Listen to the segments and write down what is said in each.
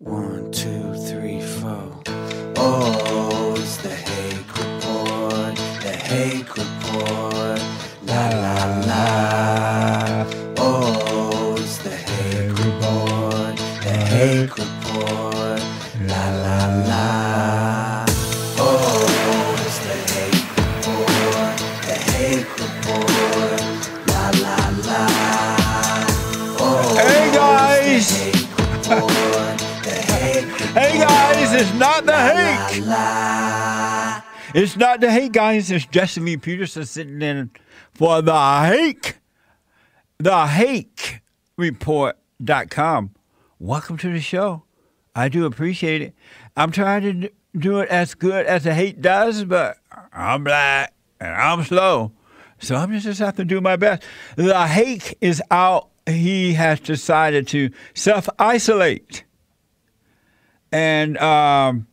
One, two, three, four. Oh, It's not the Hake, guys. It's Jesse Peterson sitting in for the hake. The hake report.com. Welcome to the show. I do appreciate it. I'm trying to do it as good as the Hake does, but I'm black and I'm slow. So I'm just have to do my best. The hake is out. He has decided to self isolate. And um,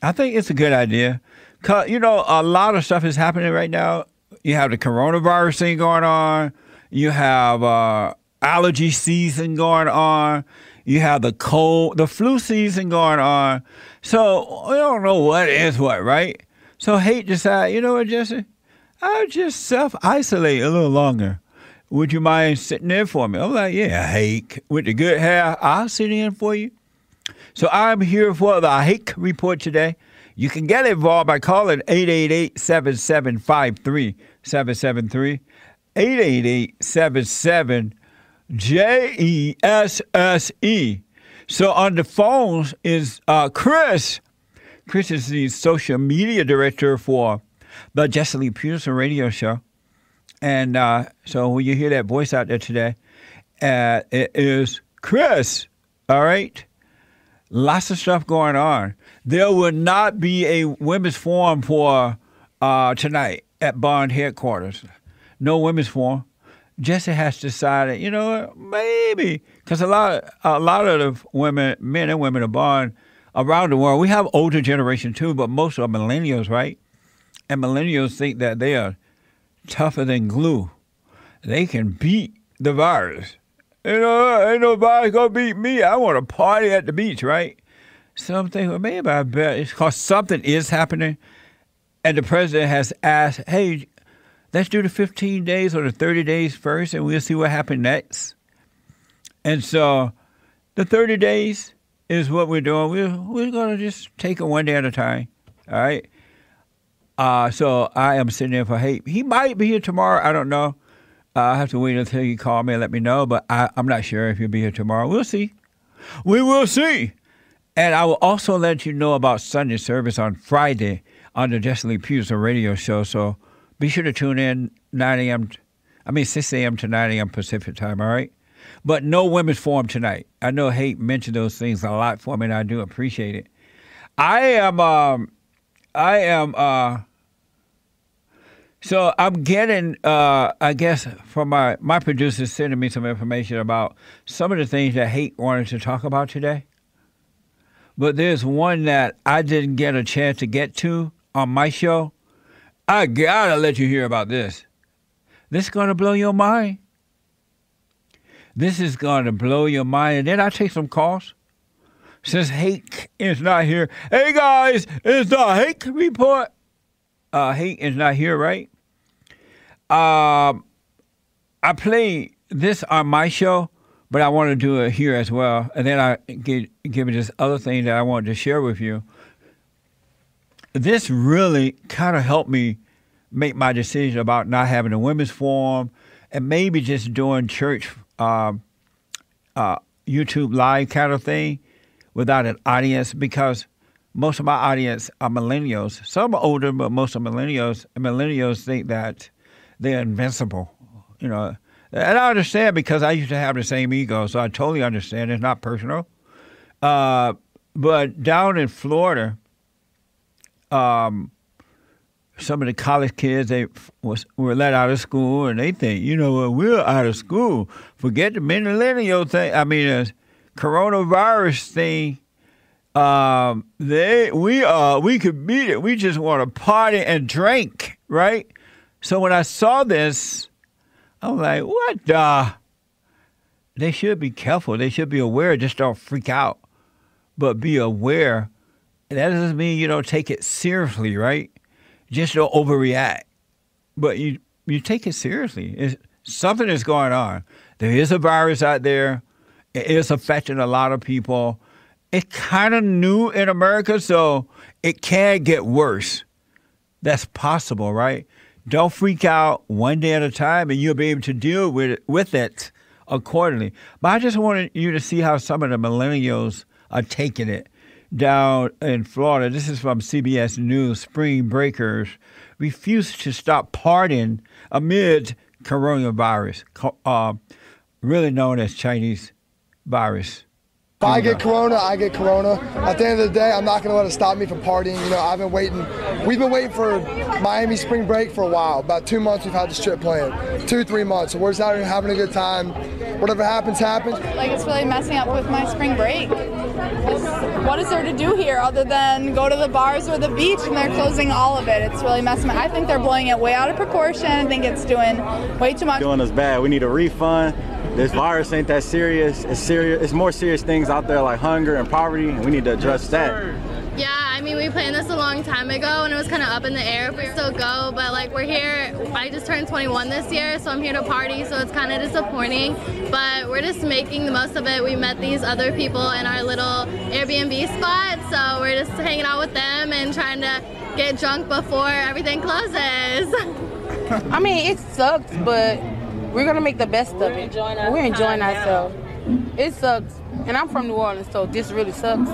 I think it's a good idea. You know, a lot of stuff is happening right now. You have the coronavirus thing going on. You have uh, allergy season going on. You have the cold, the flu season going on. So we don't know what is what, right? So Hake decide, you know what, Jesse? I'll just self isolate a little longer. Would you mind sitting in for me? I'm like, yeah, Hake. With the good hair, I'll sit in for you. So I'm here for the Hake Report today. You can get involved by calling 888-7753-773. 888-77-J-E-S-S-E. So on the phones is uh, Chris. Chris is the social media director for the Jesse Lee Peterson radio show. And uh, so when you hear that voice out there today, uh, it is Chris. All right? Lots of stuff going on. There will not be a women's forum for uh, tonight at Bond headquarters. No women's forum. Jesse has decided, you know, maybe because a lot, a lot of the women, men and women of Bond around the world, we have older generation too, but most are millennials, right? And millennials think that they are tougher than glue. They can beat the virus. You know, ain't nobody gonna beat me. I want to party at the beach, right? Something, well, maybe I bet it's because something is happening, and the president has asked, "Hey, let's do the 15 days or the 30 days first, and we'll see what happens next." And so, the 30 days is what we're doing. We're we're gonna just take it one day at a time. All right. Uh, so I am sitting there for Hake. He might be here tomorrow. I don't know. Uh, I have to wait until you call me and let me know, but I, I'm not sure if you'll be here tomorrow. We'll see. We will see. And I will also let you know about Sunday service on Friday on the Jesse Lee Peterson radio show. So be sure to tune in 9 a.m. I mean 6 a.m. to 9 a.m. Pacific time, all right? But no women's forum tonight. I know Hake mentioned those things a lot for me, and I do appreciate it. I am um I am uh so I'm getting, uh, I guess, from my my producers sending me some information about some of the things that Hake wanted to talk about today. But there's one that I didn't get a chance to get to on my show. I gotta let you hear about this. This is gonna blow your mind. This is gonna blow your mind. And then I take some calls. Since Hake is not here. Hey guys, it's the Hake report. Uh, Hake is not here, right? Um, I play this on my show, but I want to do it here as well. And then I give, give you this other thing that I wanted to share with you. This really kind of helped me make my decision about not having a women's forum and maybe just doing church um, uh, YouTube live kind of thing without an audience because most of my audience are millennials. Some are older, but most are millennials. And millennials think that they're invincible, you know. And I understand because I used to have the same ego, so I totally understand. It's not personal. Uh, but down in Florida, um, some of the college kids they was were let out of school, and they think, you know, what, we're out of school. Forget the millennial thing. I mean, the coronavirus thing. Um, they we uh we could beat it. We just want to party and drink, right? So when I saw this, I'm like, what the? They should be careful. They should be aware. Just don't freak out. but be aware. That doesn't mean you don't take it seriously, right? Just don't overreact. But you you take it seriously. It's, something is going on. There is a virus out there. It is affecting a lot of people. It's kind of new in America, so it can get worse. That's possible, right? Don't freak out one day at a time, and you'll be able to deal with it, with it accordingly. But I just wanted you to see how some of the millennials are taking it down in Florida. This is from CBS News. Spring breakers refuse to stop partying amid coronavirus, uh, really known as Chinese virus. If I get corona, I get corona. At the end of the day, I'm not going to let it stop me from partying. You know, I've been waiting. We've been waiting for Miami spring break for a while. About two months we've had this trip planned. Two, three months. So we're just out here having a good time. Whatever happens, happens. Like it's really messing up with my spring break. What is there to do here other than go to the bars or the beach and they're closing all of it? It's really messing. up. I think they're blowing it way out of proportion. I think it's doing way too much. Doing us bad. We need a refund this virus ain't that serious. It's serious. It's more serious things out there like hunger and poverty, and we need to address that. Yeah, I mean, we planned this a long time ago, and it was kind of up in the air if we still go. But like, we're here. I just turned 21 this year, so I'm here to party. So it's kind of disappointing, but we're just making the most of it. We met these other people in our little Airbnb spot, so we're just hanging out with them and trying to get drunk before everything closes. I mean, it sucks, but we're gonna make the best we're of it. Enjoying we're enjoying ourselves. It sucks, and I'm from New Orleans, so this really sucks.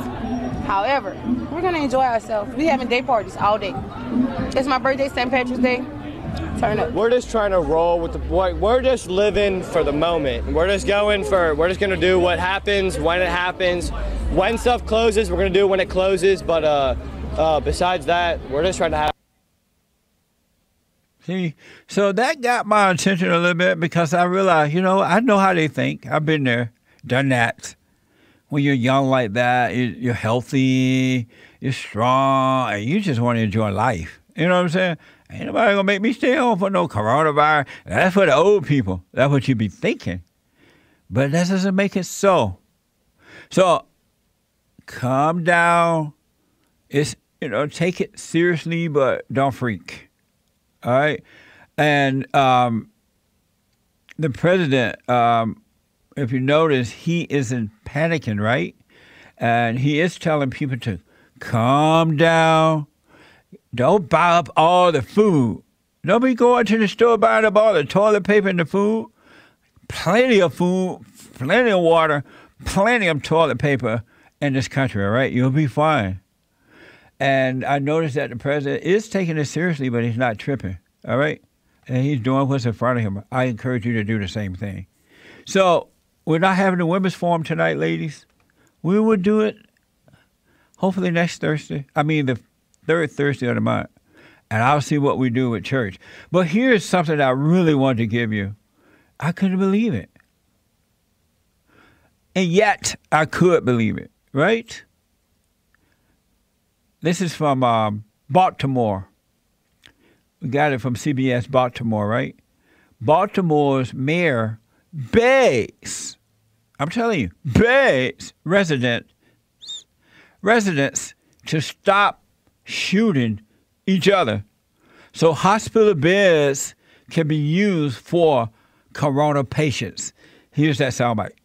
However, we're gonna enjoy ourselves. We having day parties all day. It's my birthday, St. Patrick's Day. Turn up. We're just trying to roll with the. Boy. We're just living for the moment. We're just going for. We're just gonna do what happens when it happens. When stuff closes, we're gonna do it when it closes. But uh, uh, besides that, we're just trying to have. See, so that got my attention a little bit because I realized, you know, I know how they think. I've been there, done that. When you're young like that, you're healthy, you're strong, and you just want to enjoy life. You know what I'm saying? Ain't nobody gonna make me stay home for no coronavirus. That's for the old people. That's what you be thinking. But that doesn't make it so. So calm down. It's you know, take it seriously, but don't freak. All right. And um, the president, um, if you notice, he isn't panicking, right? And he is telling people to calm down. Don't buy up all the food. Don't be going to the store buying up all the toilet paper and the food. Plenty of food, plenty of water, plenty of toilet paper in this country, all right? You'll be fine. And I noticed that the president is taking it seriously, but he's not tripping. All right? And he's doing what's in front of him. I encourage you to do the same thing. So we're not having a women's forum tonight, ladies. We will do it hopefully next Thursday. I mean, the third Thursday of the month. And I'll see what we do with church. But here's something I really want to give you. I couldn't believe it. And yet, I could believe it, right? This is from um, Baltimore. We got it from CBS Baltimore, right? Baltimore's mayor begs, I'm telling you, begs residents residents to stop shooting each other so hospital beds can be used for corona patients. Here's that soundbite.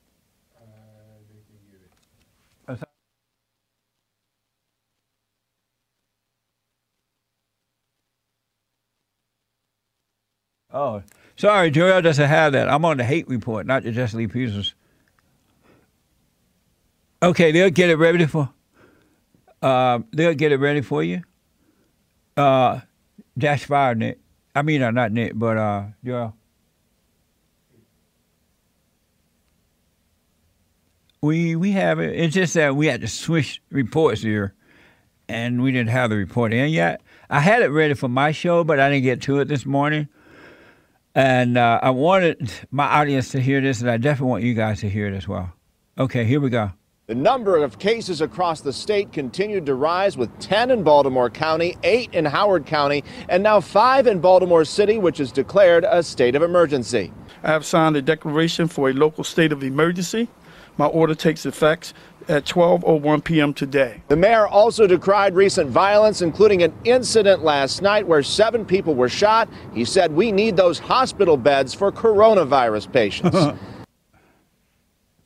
Oh, sorry, Joel doesn't have that. I'm on the Hake report, not the Lee Peterson's. Okay, they'll get it ready for. Uh, they'll get it ready for you. Uh, dash five, Nick. I mean, uh, not Nick, but uh, Joel. We we have it. It's just that we had to switch reports here, and we didn't have the report in yet. I had it ready for my show, but I didn't get to it this morning. And uh, I wanted my audience to hear this, and I definitely want you guys to hear it as well. Okay, here we go. The number of cases across the state continued to rise with 10 in Baltimore County, 8 in Howard County, and now 5 in Baltimore City, which has declared a state of emergency. I have signed a declaration for a local state of emergency My order takes effect at 12:01 p.m. today. The mayor also decried recent violence, including an incident last night where seven people were shot. He said, We need those hospital beds for coronavirus patients.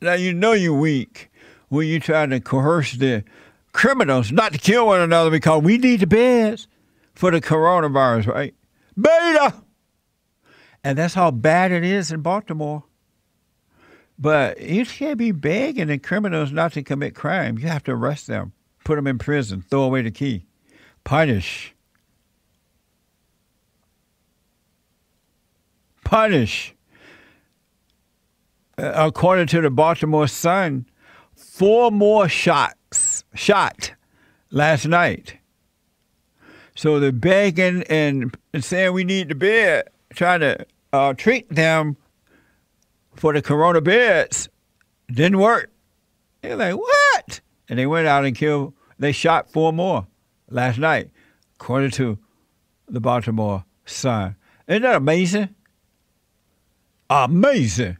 Now you know you're weak when you try to coerce the criminals not to kill one another because we need the beds for the coronavirus, right? Beta! And that's how bad it is in Baltimore. But you can't be begging the criminals not to commit crime. You have to arrest them, put them in prison, throw away the key, punish. Punish. Uh, according to the Baltimore Sun, four more shots shot last night. So they're begging and saying we need the bed, trying to uh, treat them for the corona beds. Didn't work. They're like, what? And they went out and killed, they shot four more last night, according to the Baltimore Sun. Isn't that amazing? Amazing.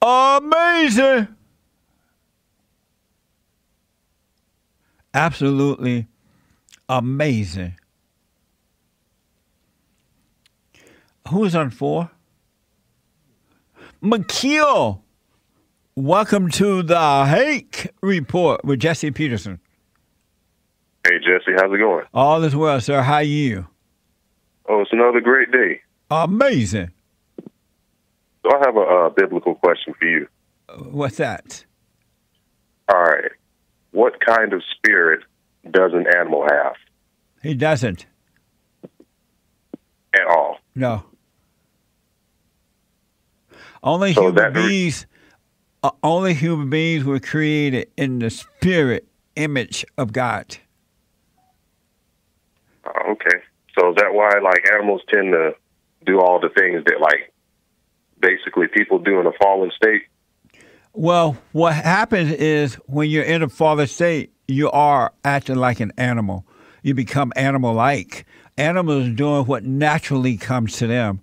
Amazing. Absolutely amazing. Who's on four? McKeel. Welcome to the Hake Report with Jesse Peterson. Hey Jesse, how's it going? All is well, sir. How are you? Oh, it's another great day. Amazing. So I have a uh, biblical question for you. What's that? All right. What kind of spirit does an animal have He doesn't. at all? No. Only So human beings. Uh, only human beings were created in the spirit image of God. Oh, okay. So is that why like animals tend to do all the things that like basically people do in a fallen state? Well, what happens is when you're in a fallen state, you are acting like an animal. You become animal like. Animals doing what naturally comes to them.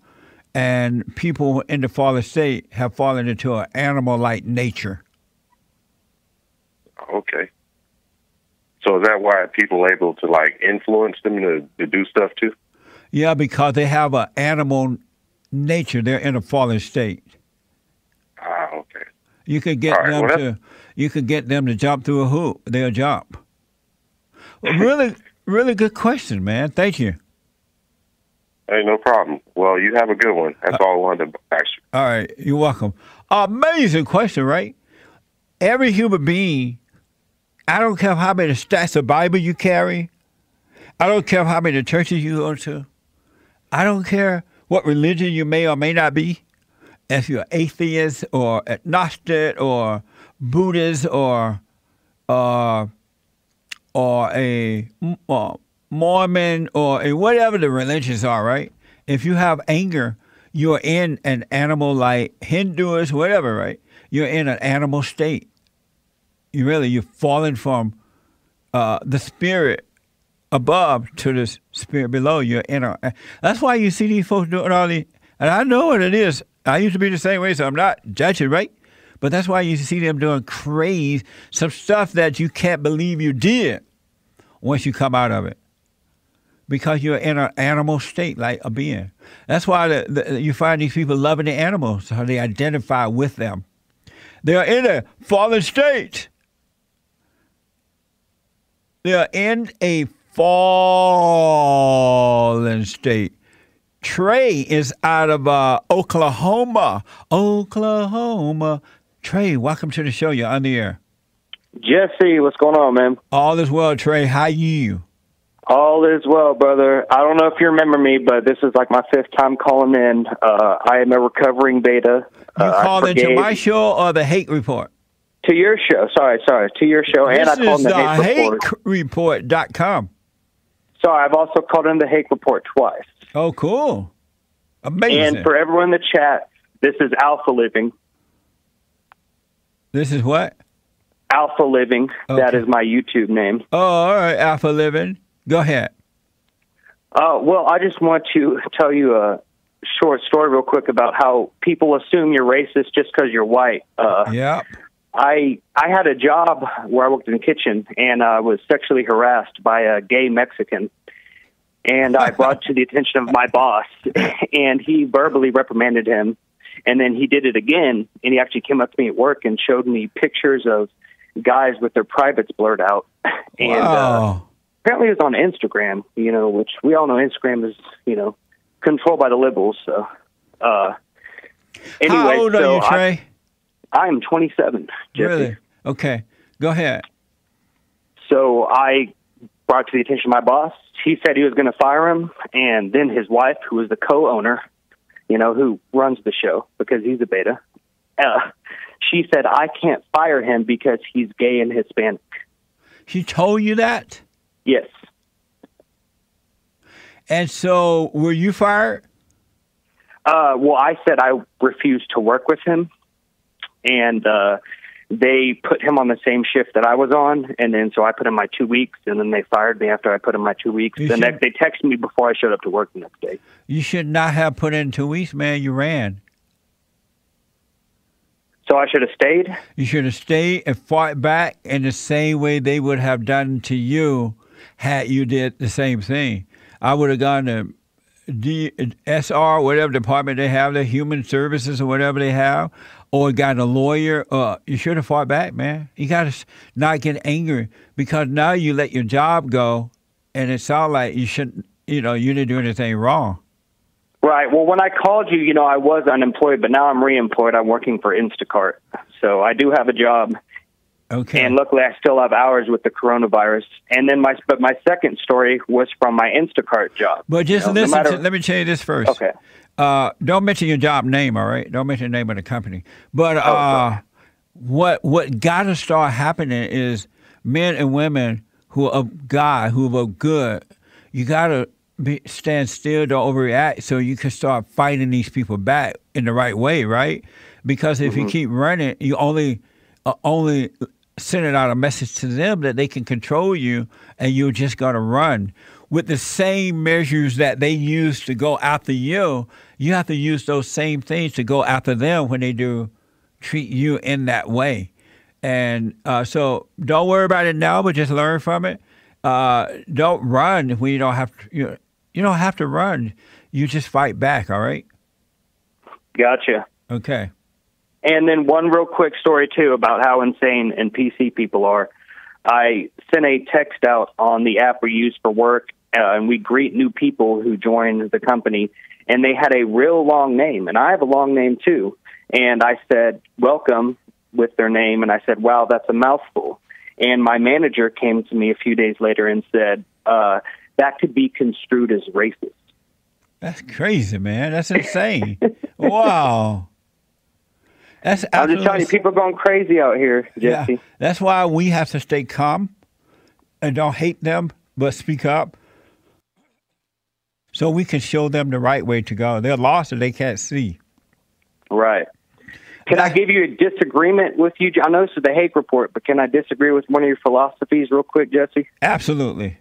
And people in the fallen state have fallen into an animal like nature. Okay. So is that why people are able to like influence them to, to do stuff too? Yeah, because they have an animal nature. They're in a fallen state. Ah, okay. You could get right, them well, to you could get them to jump through a hoop. They'll jump. Well, really, really good question, man. Thank you. Hey, no problem. Well, you have a good one. That's all I wanted to ask you. All right, you're welcome. Amazing question, right? Every human being, I don't care how many stacks of Bible you carry, I don't care how many churches you go to, I don't care what religion you may or may not be, if you're atheist or agnostic or Buddhist or uh, or a uh, Mormon or whatever the religions are, right? If you have anger, you're in an animal like Hindus, whatever, right? You're in an animal state. You really you've fallen from uh, the spirit above to the spirit below. You're in a. That's why you see these folks doing all these. And I know what it is. I used to be the same way, so I'm not judging, right? But that's why you see them doing crazy, some stuff that you can't believe you did once you come out of it. Because you're in an animal state, like a being. That's why the, the, you find these people loving the animals, how they identify with them. They are in a fallen state. They are in a fallen state. Trey is out of uh, Oklahoma. Oklahoma. Trey, welcome to the show. You're on the air. Jesse, what's going on, man? All is well, Trey. How you? All is well, brother. I don't know if you remember me, but this is like my fifth time calling in. Uh, I am a recovering beta. You uh, called into my show or the Hake Report? to your show. Sorry, sorry, to your show, and I this called in the the Hake Report. hakereport.com. Sorry, I've also called in the Hake Report twice. Oh, cool. Amazing. And for everyone in the chat, this is Alpha Living. this is what? Alpha Living. That is my YouTube name. Oh, all right, Alpha Living. Go ahead. Uh, well, I just want to tell you a short story real quick about how people assume you're racist just because you're white. Uh, Yep. I I had a job where I worked in the kitchen and I was sexually harassed by a gay Mexican. And I brought to the attention of my boss, and he verbally reprimanded him. And then he did it again, and he actually came up to me at work and showed me pictures of guys with their privates blurred out. And uh, Wow. Apparently it was on Instagram, you know, which we all know Instagram is, you know, controlled by the liberals. So, uh, anyway, How old are so you, Trey? I, I am 27. Jesse. really? Okay. Go ahead. So I brought to the attention of my boss. He said he was going to fire him, and then his wife, who was the co-owner, you know, who runs the show because he's a beta, uh, she said I can't fire him because he's gay and Hispanic. She told you that? Yes. And so were you fired? Uh, well, I said I refused to work with him, and uh, they put him on the same shift that I was on, and then so I put in my two weeks, and then they fired me after I put in my two weeks. You the should- next, they texted me before I showed up to work the next day. You should not have put in two weeks, man. You ran. So I should have stayed. You should have stayed and fought back in the same way they would have done to you had you did the same thing. I would have gone to D, SR, whatever department they have, the human services or whatever they have, or got a lawyer. Uh, you should have fought back, man. You got to not get angry because now you let your job go, and it sounds like you shouldn't. You know, you didn't do anything wrong. Right. Well, when I called you, you know, I was unemployed, but now I'm reemployed. I'm working for Instacart, so I do have a job. Okay. And luckily, I still have hours with the coronavirus. And then my, but my second story was from my Instacart job. But just You know, no matter- to, let me tell you this first. Okay. Uh, don't mention your job name, all right? Don't mention the name of the company. But uh, what what got to start happening is men and women who are of God, who are of good. You got to be, stand still, don't overreact, so you can start fighting these people back in the right way, right? Because if you Mm-hmm. keep running, you only uh, only sending out a message to them that they can control you, and you're just gonna run with the same measures that they use to go after you. You have to use those same things to go after them when they do treat you in that way. And uh, so don't worry about it now, but just learn from it. Uh, don't run when you don't have to. You, know, you don't have to run. You just fight back. All right. Gotcha. Okay. And then one real quick story too about how insane and PC people are. I sent a text out on the app we use for work, uh, and we greet new people who join the company, and they had a real long name, and I have a long name too. And I said, "Welcome" with their name, and I said, "Wow, that's a mouthful." And my manager came to me a few days later and said, uh, "That could be construed as racist." That's crazy, man. That's insane. wow. That's I'm just telling you, people are going crazy out here, Jesse. Yeah, that's why we have to stay calm and don't hate them, but speak up so we can show them the right way to go. They're lost and they can't see. Right. Can I give you a disagreement with you? I know this is the Hake report, but can I disagree with one of your philosophies real quick, Jesse? Absolutely.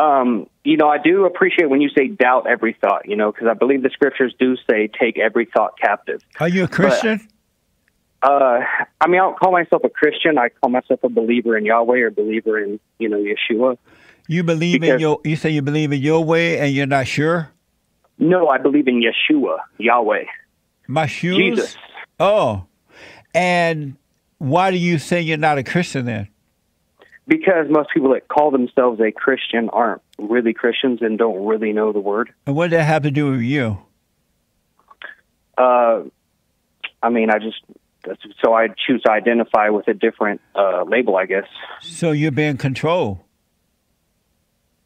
Um, you know, I do appreciate when you say doubt every thought, you know, because I believe the scriptures do say take every thought captive. Are you a Christian? Uh, I mean, I don't call myself a Christian. I call myself a believer in Yahweh or believer in, you know, Yeshua. you believe in your you say you believe in your way and you're not sure? No, I believe in Yeshua, Yahweh. My shoes? Jesus. Oh. And why do you say you're not a Christian then? Because most people that call themselves a Christian aren't really Christians and don't really know the word. And what does that have to do with you? Uh, I mean, I just so I choose to identify with a different uh, label, I guess. So you're being controlled.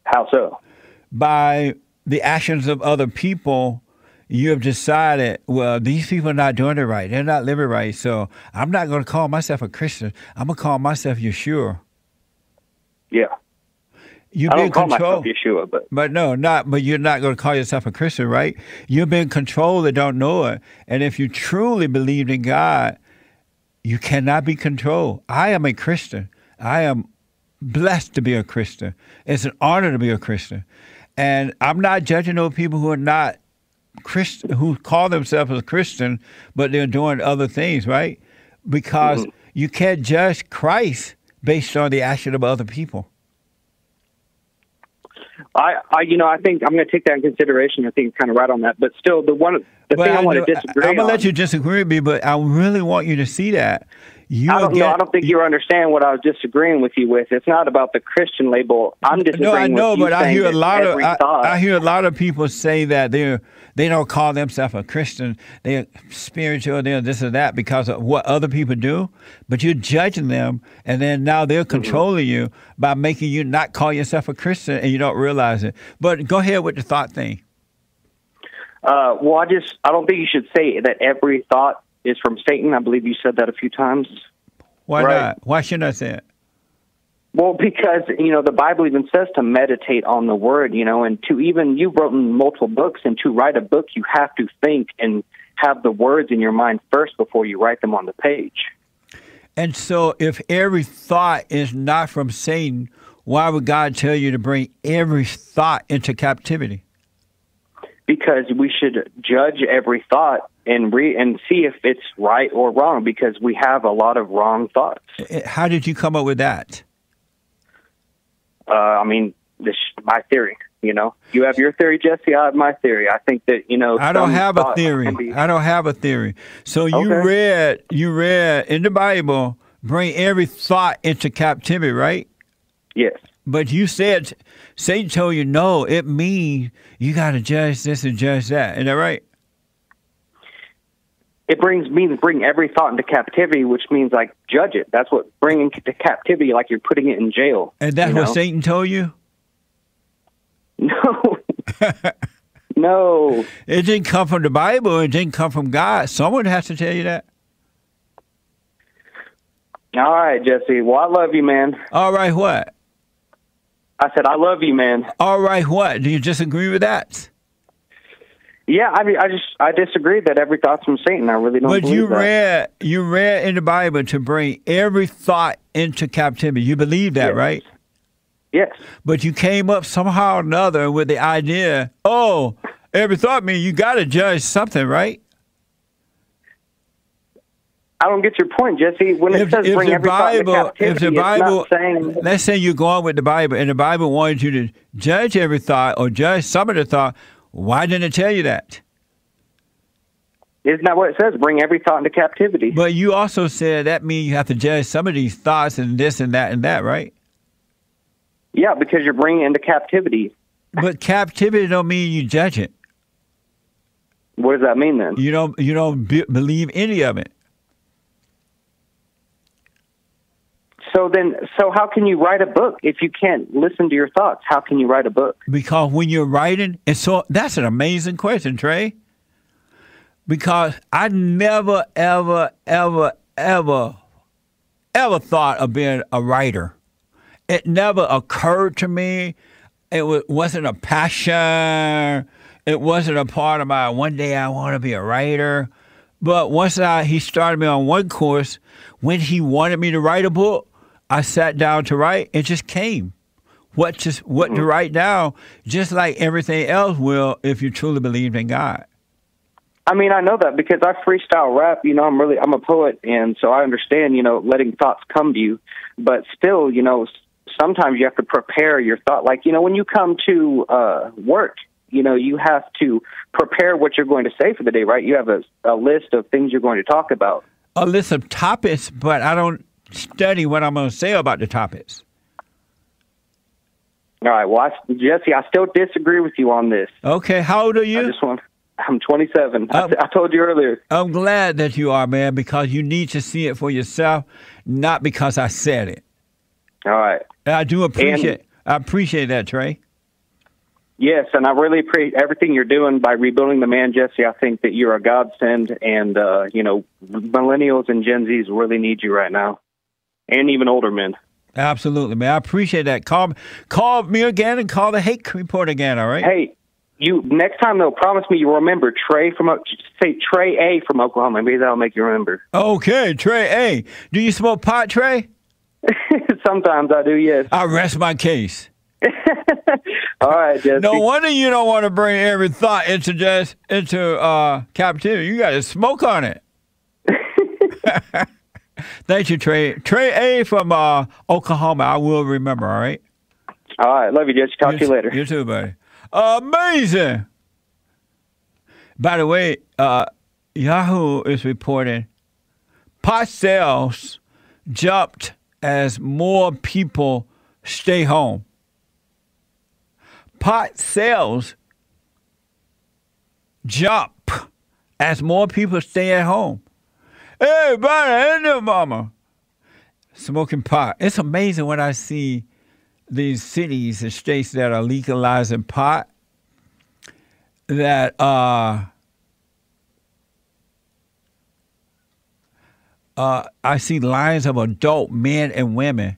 How so? By the actions of other people, you have decided, well, these people are not doing it right. They're not living right. So I'm not going to call myself a Christian. I'm going to call myself Yeshua. Yeah, You're I being don't call controlled. myself Yeshua, but But no, not. But you're not going to call yourself a Christian, right? You're being controlled and don't know it. And if you truly believed in God, you cannot be controlled. I am a Christian. I am blessed to be a Christian. It's an honor to be a Christian, and I'm not judging those people who are not Christian, who call themselves a Christian, but they're doing other things, right? Because mm-hmm. you can't judge Christ based on the action of other people. I, I, you know, I think I'm going to take that in consideration. I think it's kind of right on that. But still, the one, the But thing I, I want to disagree. I, am gonna on. let you disagree with me, but I really want you to see that. You I don't know. I don't think you understand what I was disagreeing with you with. It's not about the Christian label. I'm disagreeing. No, I know, but I hear a lot of I. I hear a lot of people say that they're they don't call themselves a Christian. They're spiritual. They're this or that because of what other people do. But you're judging them, and then now they're Mm-hmm. controlling you by making you not call yourself a Christian, and you don't realize it. But go ahead with the thought thing. Uh, well, I just I don't think you should say that every thought is from Satan. I believe you said that a few times. Why Right. not? Why shouldn't I say it? Well, because you know the Bible even says to meditate on the Word, you know, and to even you've written multiple books, and to write a book, you have to think and have the words in your mind first before you write them on the page. And so, if every thought is not from Satan, why would God tell you to bring every thought into captivity? Because we should judge every thought and re and see if it's right or wrong because we have a lot of wrong thoughts. Eh, How did you come up with that? Uh, I mean, this my theory. You know, you have your theory, Jesse. I have my theory. I think that you know. I don't have a theory. be- I don't have a theory. So you Okay. read you read in the Bible, bring every thought into captivity, right? Yes. But you said Satan told you no, it means you got to judge this and judge that. Isn't that right? It brings means bring every thought into captivity, which means like judge it. That's what bringing to captivity, like you're putting it in jail. And that's what know? Satan told you? No. no. It didn't come from the Bible. It didn't come from God. Someone has to tell you that. All right, Jesse. Well, I love you, man. All right, what? I said I love you, man. All right, what? Do you disagree with that? Yeah, I mean, I just I disagree that every thought's from Satan. I really don't But you that. read you read in the Bible to bring every thought into captivity. You believe that, right? Yes. But you came up somehow or another with the idea, oh, every thought means you got to judge something, right? I don't get your point, Jesse. When it If, says if bring the every thought into Bible, captivity, if the Bible, saying let's say you're going with the Bible, and the Bible wanted you to judge every thought or judge some of the thought, why didn't it tell you that? isn't that what it says? Bring every thought into captivity. But you also said that means you have to judge some of these thoughts and this and that and that, right? Yeah, because you're bringing it into captivity. But captivity don't mean you judge it. What does that mean then? You don't you don't be, believe any of it. So then, so how can you write a book if you can't listen to your thoughts? How can you write a book? Because when you're writing, and so that's an amazing question, Trey. Because I never, ever, ever, ever, ever thought of being a writer. It never occurred to me. It wa- wasn't a passion. It wasn't a part of my one day I want to be a writer. But once I, he started me on one course, when he wanted me to write a book, I sat down to write. It just came what just what to write down, just like everything else will if you truly believe in God. I mean, I know that because I freestyle rap. You know, I'm really I'm a poet, and so I understand. You know, letting thoughts come to you, but still, you know, sometimes you have to prepare your thought. Like you know, when you come to uh, work, you know, you have to prepare what you're going to say for the day, right? You have a, a list of things you're going to talk about. A list of topics, but I don't study what I'm going to say about the topics. All right. Well, I, Jesse, I still disagree with you on this. Okay, how old are you? I just want. I'm 27. I, Um, I told you earlier. I'm glad that you are, man, because you need to see it for yourself, not because I said it. All right. And I do appreciate I appreciate that, Trey. Yes, and I really appreciate everything you're doing by rebuilding the man, Jesse. I think that you're a godsend, and uh, you know, millennials and Gen Zs really need you right now, and even older men. Absolutely, man. I appreciate that. Call call me again and call the Hake report again, all right? Hey, you next time though, promise me you'll remember Trey from say Trey A from Oklahoma. Maybe that'll make you remember. Okay, Trey. A. do you smoke pot, Trey? Sometimes I do. Yes. I rest my case. All right, Jesse. No wonder you don't want to bring every thought into just into uh, captivity. You got to smoke on it. Thank you, Trey. Trey A from uh, Oklahoma. I will remember. All right. All right, love you, Jesse. Talk to you later. You too, buddy. Amazing. By the way, uh, Yahoo is reporting pot sales jumped as more people stay home. Pot sales jump as more people stay at home. Everybody in there, mama. Smoking pot. It's amazing when I see these cities and states that are legalizing pot that uh, uh, I see lines of adult men and women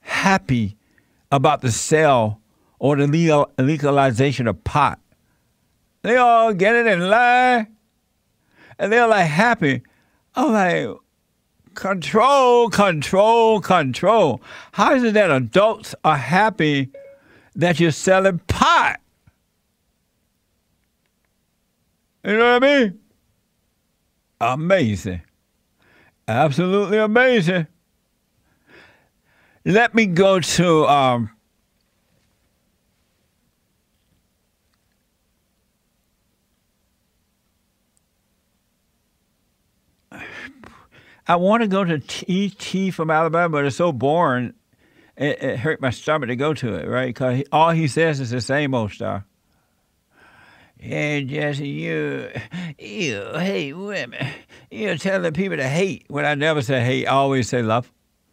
happy about the sale or the legal, legalization of pot. They all get it in line, and they're like happy. I'm like, control, control, control. How is it that adults are happy that you're selling pot? You know what I mean? Amazing. Absolutely amazing. Let me go to um, I want to go to TT from Alabama, but it's so boring. It, it hurt my stomach to go to it, right? Because all he says is the same old stuff. And Jesse, you, you hate women. You're telling people to hate when I never say hate. I always say love,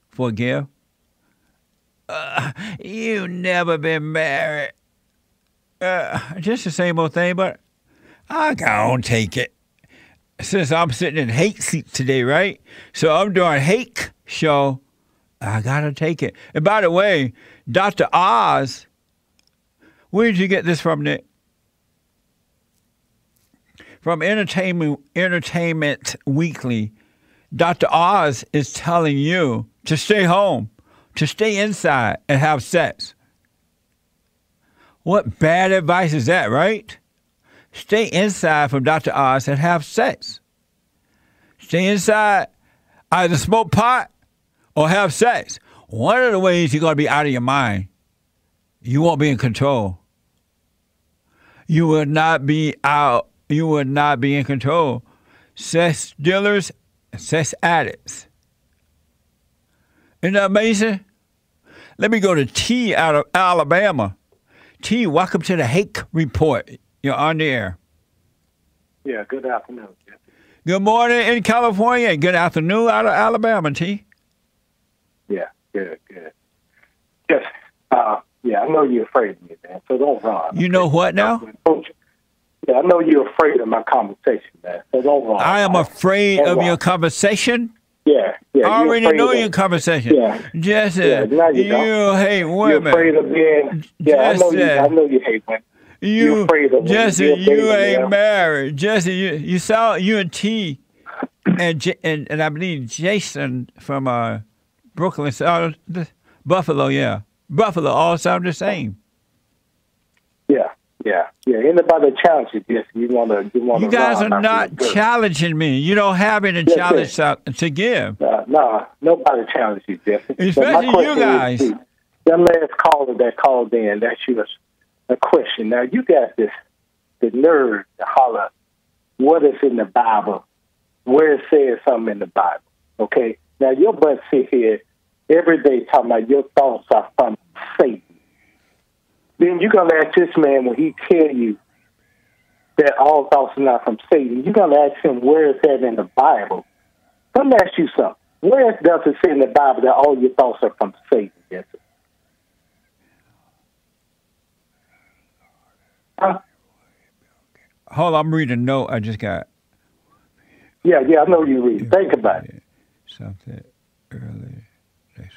forgive. Uh, you never been married. Uh, just the same old thing, but I can't take it. Since I'm sitting in Hake seat today, right? So I'm doing Hake show. I gotta take it. And by the way, Dr. Oz, where did you get this from, Nick? From Entertainment Entertainment Weekly, Dr. Oz is telling you to stay home, to stay inside and have sex. What bad advice is that, right? Stay inside from Dr. Oz and have sex. Stay inside, either smoke pot or have sex. One of the ways you're going to be out of your mind, you won't be in control. You will not be out you will not be in control. Sex dealers, sex addicts. Isn't that amazing? Let me go to T out of Alabama. T, welcome to the Hake Report. You're on the air. Yeah, good afternoon. Good morning in California. Good afternoon out of Alabama, T. Yeah, good, good. Yes, uh, yeah, I know you're afraid of me, man, so don't run. You know what now? Yeah, I know you're afraid of my conversation, man. So don't run. I am afraid Don't of run. your conversation. Yeah, yeah. I already know your conversation. Yeah. Jesse, Yeah, you you, hate You're afraid of being. Yeah, I know you. I know you hate women. You, You're afraid of women. Jesse, you ain't them. married. Jesse, you, you saw you and T, and J, and, and I believe Jason from uh, Brooklyn, uh, the- Buffalo, yeah, Buffalo, all sound the same. Yeah, yeah, yeah. Anybody challenge you, Jesse, you want to. You, wanna You guys run are not challenging me. You don't have any Yes, challenge to, to give. Uh, no, nobody challenged you, Jesse. Especially you is, guys. see, That last caller that called in, that you was a question. Now you got this, the nerve to holler, what is in the Bible, where it says something in the Bible. Okay. Now your butt sit here every day talking about your thoughts are from Satan. Then you're gonna ask this man when he tell you that all thoughts are not from Satan. You're gonna ask him where is that in the Bible. Let me ask you something. Where does it say in the Bible that all your thoughts are from Satan? Yes. Hold on, I'm reading a note I just got. Yeah, yeah, I know you read. Think about it. Something early.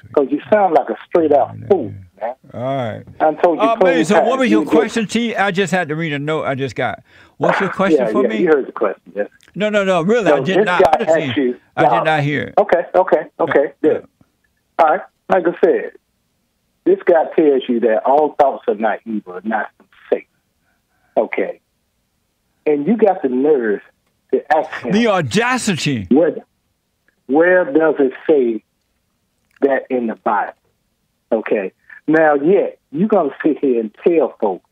Because you sound like a straight out fool, man. All right. I told you Oh, man, so what was You your question, T? I just had to read a note I just got. What's your question yeah, for yeah, me? You heard the question, yes. No, no, no. Really, I So did not. I, didn't asked see- you- I did not hear it. Okay, okay, okay, good. All right, like I said, this guy tells you that all thoughts are not evil, not. Okay. And you got the nerve to ask him. The audacity. What? Where does it say that in the Bible? Okay. Now, yet you're gonna sit here and tell folks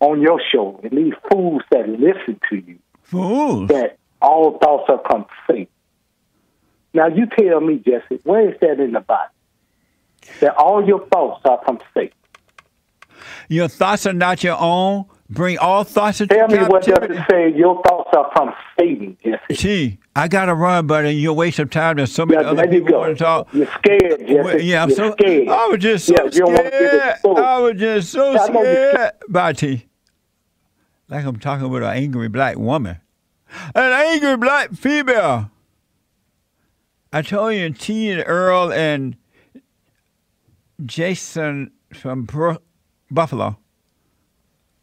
on your show and these fools that listen to you Fools. that all thoughts are from Satan. Now, you tell me, Jesse, where is that in the Bible? That all your thoughts are from Satan. Your thoughts are not your own. Bring all thoughts into Tell me what does captivity. it say? Your thoughts are from Satan, Jesse. Gee, I gotta run, buddy. You're wasting time. There's so many Yeah, other you people want to talk. You're scared, Jesse. Well, yeah, I'm You're so scared. I was just so Yeah, you don't wanna get scared. I was just so I scared. T. Like I'm talking with an angry black woman, an angry black female. I told you, T and Earl and Jason from Buffalo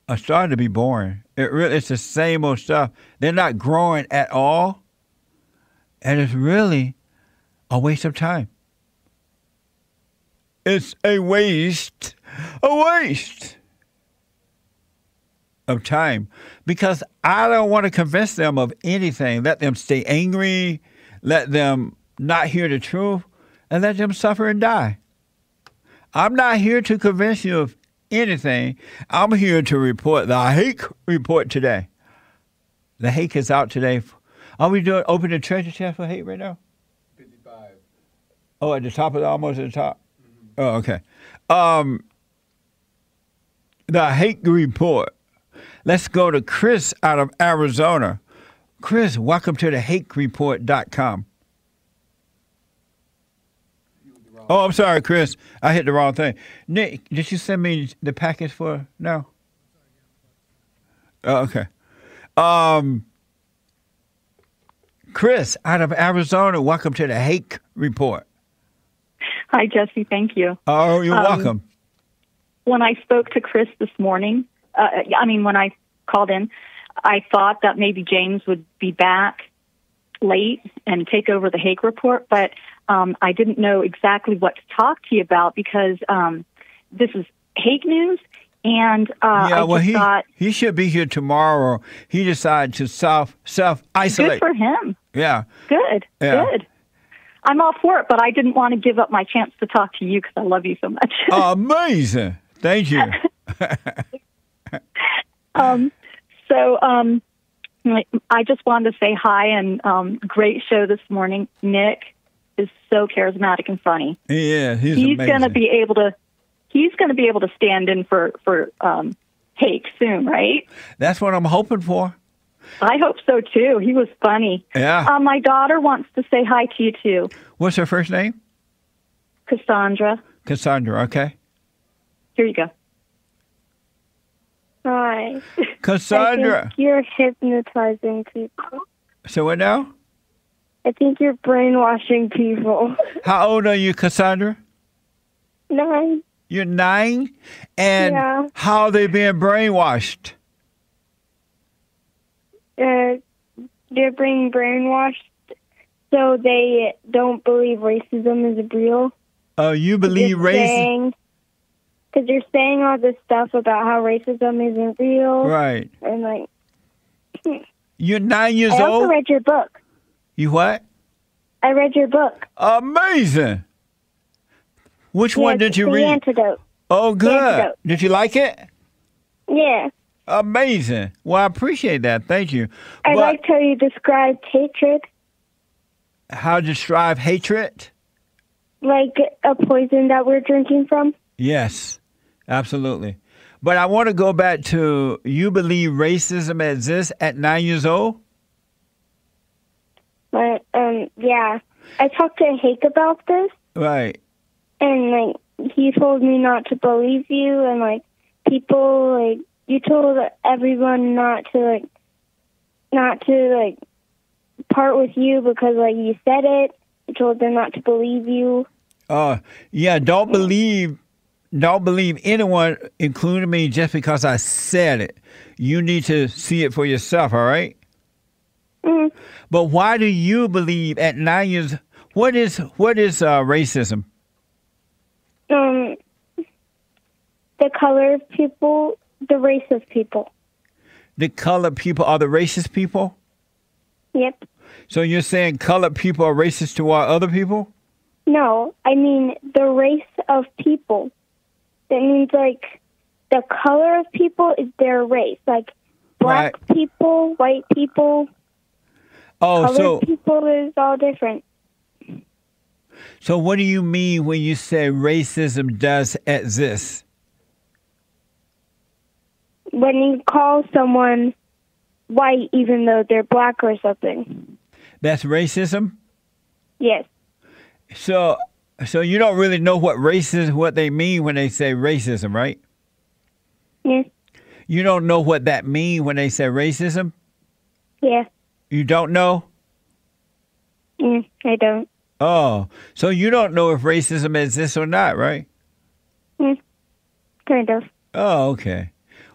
are starting to be boring. It really, it's the same old stuff. They're not growing at all, and it's really a waste of time. It's a waste, a waste of time because I don't want to convince them of anything. Let them stay angry, let them not hear the truth, and let them suffer and die. I'm not here to convince you of anything. I'm here to report the Hake report today. The Hake is out today. Are we doing open the treasure chest for Hake right now? 55. Oh, at the top of the, almost at the top. Oh, okay. Um, the Hake report. Let's go to Chris out of Arizona. Chris, welcome to the hakereport.com. Oh, I'm sorry, Chris. I hit the wrong thing. Nick, did you send me the package for no? Oh, okay. Um, Chris out of Arizona, welcome to the Hake Report. Hi, Jesse. Thank you. Oh, you're Um, welcome. When I spoke to Chris this morning, uh, I mean, when I called in, I thought that maybe James would be back late and take over the Hake report, but um, I didn't know exactly what to talk to you about because um, this is Hake news, and uh, yeah, I well, he thought he should be here tomorrow. He decided to self self isolate. good for him. Yeah, Good, Yeah. good. I'm all for it, but I didn't want to give up my chance to talk to you because I love you so much. amazing. Thank you. Um, so um, I just wanted to say hi and um, great show this morning. Nick is so charismatic and funny. Yeah, he's, He's going to be able to. He's going to be able to stand in for for um, Hake soon, right? That's what I'm hoping for. I hope so too. He was funny. Yeah. Uh, my daughter wants to say hi to you too, What's her first name? Cassandra. Cassandra. Okay. Here you go. Hi. Cassandra. You're hypnotizing people. So what now? I think you're brainwashing people. How old are you, Cassandra? Nine. You're nine, and Yeah. how they being brainwashed? Uh, they're being brainwashed so they don't believe racism is real. Uh, you believe racism? Because you're saying all this stuff about how racism isn't real. Right. And like, You're nine years I also read your book. You what? I read your book. Amazing. Which one did you the read? Antidote. Oh, good. Antidote. Did you like it? Yeah. Amazing. Well, I appreciate that. Thank you. I but liked how you described hatred how to strive hatred? like a poison that we're drinking from. Yes, absolutely. But I want to go back to you believe racism exists at nine years old? But um, yeah, I talked to Hake about this, Right. and like he told me not to believe you, and like people like you told everyone not to like not to like part with you because like you said it. You told them not to believe you. Uh, yeah, don't believe don't believe anyone, including me, just because I said it. You need to see it for yourself, all right? Mm. But why do you believe at nine years what is what is uh, racism? Um, the color of people, the race of people. The colored people are the racist people? Yep. So you're saying colored people are racist to toward other people? No, I mean the race of people. That means like the color of people is their race. Like black people, white people, Oh, colored so people is all different. so what do you mean when you say racism does exist? When you call someone white even though they're black or something. That's racism? Yes. So so you don't really know what racism what they mean when they say racism, right? Yes. You don't know what that mean when they say racism? Yeah. You don't know? Mm, I don't. Oh, so you don't know if racism exists or not, right? Mm, kind of. Oh, okay.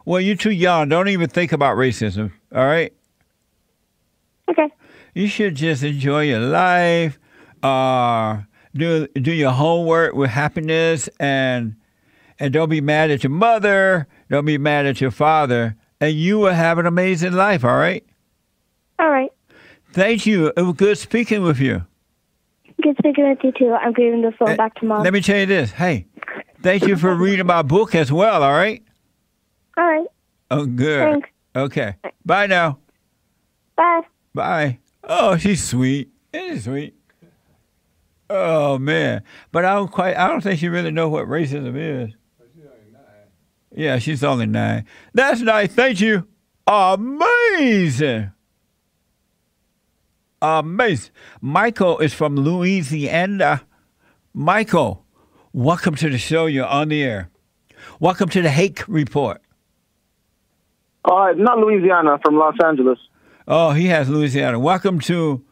Well, you're too young. Don't even think about racism, all right? Okay. You should just enjoy your life, uh, do do your homework with happiness, and and don't be mad at your mother. Don't be mad at your father, and you will have an amazing life. All right. All right. Thank you. It was good speaking with you. Good speaking with you too. I'm giving the phone eh, back to mom. Let me tell you this. Hey, thank you for reading my book as well. All right. All right. Oh, good. Thanks. Okay. Bye now. Bye. Bye. Oh, she's sweet. She's sweet. Oh man, but I don't quite. I don't think she really know what racism is. Yeah, she's only nine. That's nice. Thank you. Amazing. Amazing. Michael is from Louisiana. Michael, welcome to the show. You're on the air. Welcome to the Hake Report. Uh, not Louisiana, from Los Angeles. Oh, he has Louisiana. Welcome to,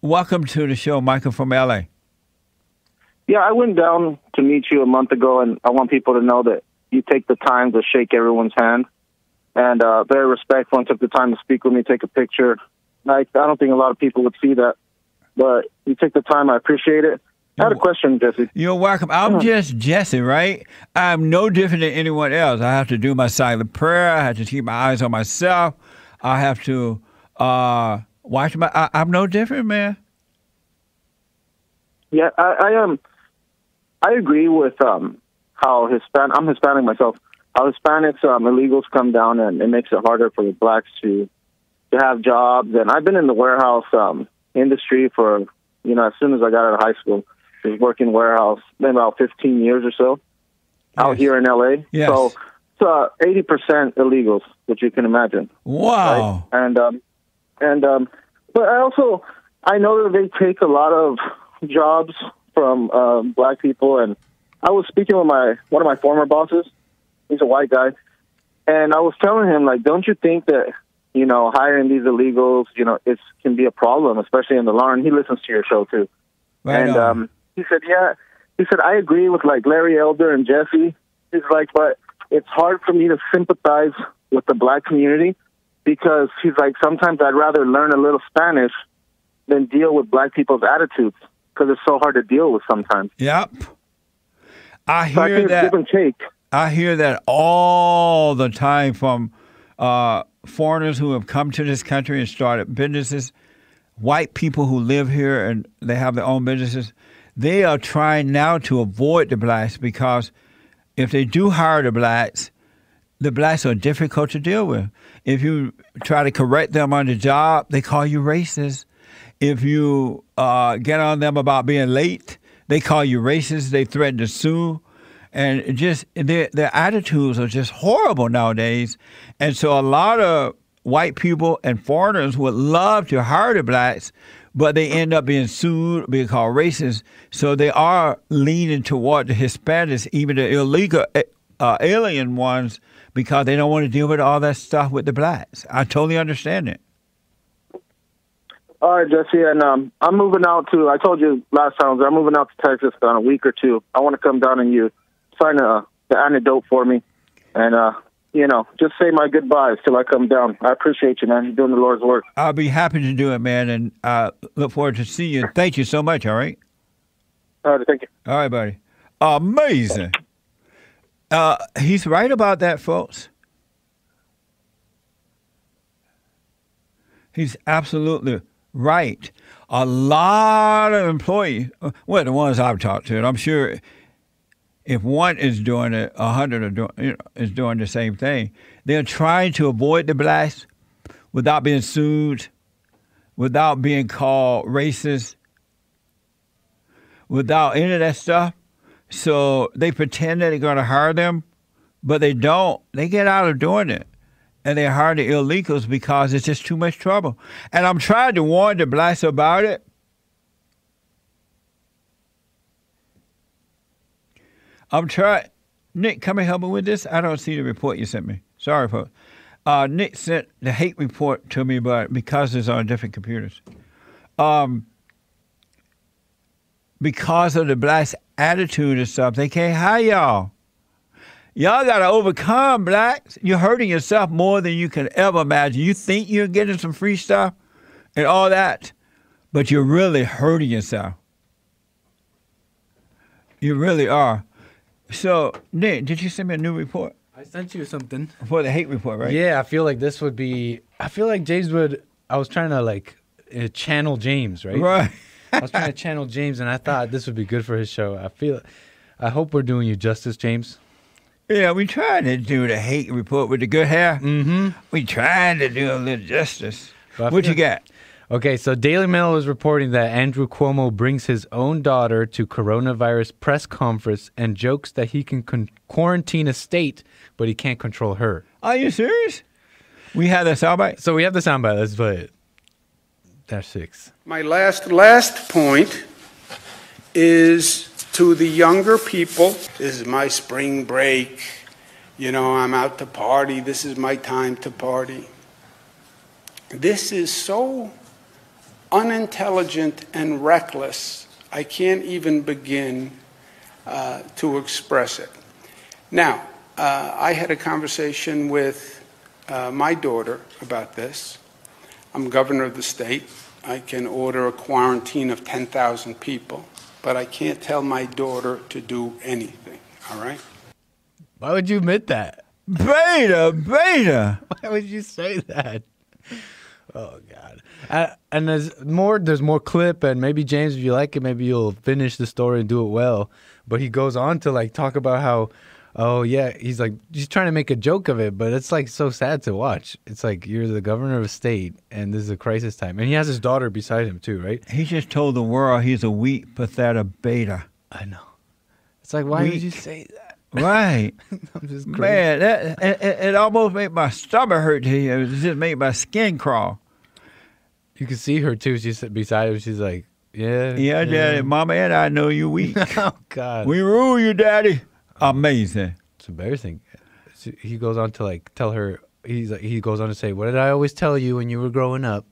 welcome to the show, Michael from LA. Yeah, I went down to meet you a month ago, and I want people to know that you take the time to shake everyone's hand, and uh, very respectful, and took the time to speak with me, take a picture. Like I don't think a lot of people would see that, but you took the time. I appreciate it. I had a question, Jesse. You're welcome. I'm just Jesse, right? I'm no different than anyone else. I have to do my silent prayer. I have to keep my eyes on myself. I have to uh, watch my. I, I'm no different, man. Yeah, I, I am. I agree with um, how Hispan. I'm Hispanic myself. How Hispanics um, illegals come down and it makes it harder for the blacks to to have jobs. And I've been in the warehouse um, industry for you know as soon as I got out of high school. I was working warehouse been about 15 years or so out here in LA. Yes. So it's uh, 80% illegals, which you can imagine. Wow. Right? And um, and um, but I also I know that they take a lot of jobs from um, black people, and I was speaking with my one of my former bosses. He's a white guy, and I was telling him like, don't you think that you know hiring these illegals, you know, it can be a problem, especially in the law. And he listens to your show too. Right and on. um, he said, yeah. He said, I agree with like Larry Elder and Jesse. He's like, but it's hard for me to sympathize with the black community because he's like, sometimes I'd rather learn a little Spanish than deal with black people's attitudes because it's so hard to deal with sometimes. Yep. I So I hear that. give and take. I hear that all the time from uh, foreigners who have come to this country and started businesses, white people who live here and they have their own businesses. They are trying now to avoid the blacks because if they do hire the blacks, the blacks are difficult to deal with. If you try to correct them on the job, they call you racist. If you uh, get on them about being late, they call you racist. They threaten to sue, and just their their attitudes are just horrible nowadays. And so a lot of white people and foreigners would love to hire the blacks, but they end up being sued, being called racist. So they are leaning toward the Hispanics, even the illegal uh, alien ones, because they don't want to deal with all that stuff with the blacks. I totally understand it. All right, Jesse, and um, I'm moving out to. I told you last time I'm moving out to Texas in a week or two. I want to come down and you sign a, the antidote for me, and uh, you know, just say my goodbyes till I come down. I appreciate you, man. You're doing the Lord's work. I'll be happy to do it, man, and uh, look forward to seeing you. Thank you so much. All right. All right, thank you. All right, buddy. Amazing. Uh, he's right about that, folks. He's absolutely right. A lot of employees, well, the ones I've talked to, and I'm sure if one is doing it, a hundred are doing you know, is doing the same thing. They're trying to avoid the blast without being sued, without being called racist, without any of that stuff. So they pretend that they're going to hire them, but they don't. They get out of doing it. And they hire the illegals because it's just too much trouble. And I'm trying to warn the blacks about it. I'm trying. Nick, come and help me with this. I don't see the report you sent me. Sorry, folks. Uh, Nick sent the Hake report to me, but because it's on different computers. Um, because of the blacks' attitude and stuff, they can't hire y'all. Y'all got to overcome, blacks. You're hurting yourself more than you can ever imagine. You think you're getting some free stuff and all that, but you're really hurting yourself. You really are. So, Nick, did you send me a new report? I sent you something. For the Hake report, right? Yeah, I feel like this would be. I feel like James would. I was trying to like uh, channel James, right? Right. I was trying to channel James, and I thought this would be good for his show. I feel. I hope we're doing you justice, James. Yeah, we trying to do the Hake report with the good hair. Mm-hmm. We trying to do a little justice. What you feel- got? Okay, so Daily Mail is reporting that Andrew Cuomo brings his own daughter to coronavirus press conference and jokes that he can con- quarantine a state, but he can't control her. Are you serious? We have that soundbite. So we have the soundbite. Let's play it. Dash six. My last last point is to the younger people. This is my spring break. You know, I'm out to party. This is my time to party. This is so unintelligent and reckless. I can't even begin uh, to express it. Now, uh, I had a conversation with uh, my daughter about this. I'm governor of the state. I can order a quarantine of 10,000 people, but I can't tell my daughter to do anything, all right? Why would you admit that? Beta, beta. Why would you say that? Oh God! Uh, and there's more. There's more clip, and maybe James, if you like it, maybe you'll finish the story and do it well. But he goes on to like talk about how, oh yeah, he's like he's trying to make a joke of it, but it's like so sad to watch. It's like you're the governor of a state, and this is a crisis time, and he has his daughter beside him too, right? He just told the world he's a weak, pathetic beta. I know. It's like why would Weak. you say that? Right. I'm just Man, that, it, it, it almost made my stomach hurt to hear. It just made my skin crawl. You can see her too. She's beside him. She's like, yeah, Yeah, Daddy, Mama and I know you weak. oh God. we rule you, Daddy. Amazing. It's embarrassing. So He goes on to like tell her. He's like he goes on to say, "What did I always tell you when you were growing up?"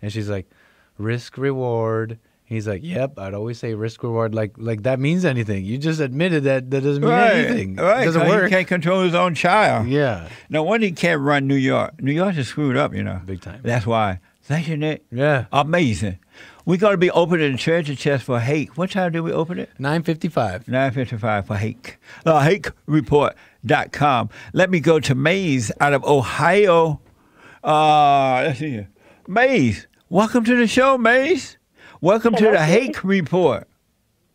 And she's like, "Risk reward." He's like, "Yep, I'd always say risk reward. Like like that means anything. You just admitted that that doesn't mean Right, anything. right. It doesn't work." He can't control his own child. Yeah. No wonder he can't run New York. New York is screwed up, you know. Big time. That's why. Thank you, Nick. Yeah. Amazing. We got to be opening the treasure chest for Hake. What time do we open it? Nine fifty-five. 955 for Hake. Uh, hakereport.com. Let me go to Maze out of Ohio. Uh, let's see here. Maze, welcome to the show, Maze. Welcome to the Steve. Hake Report.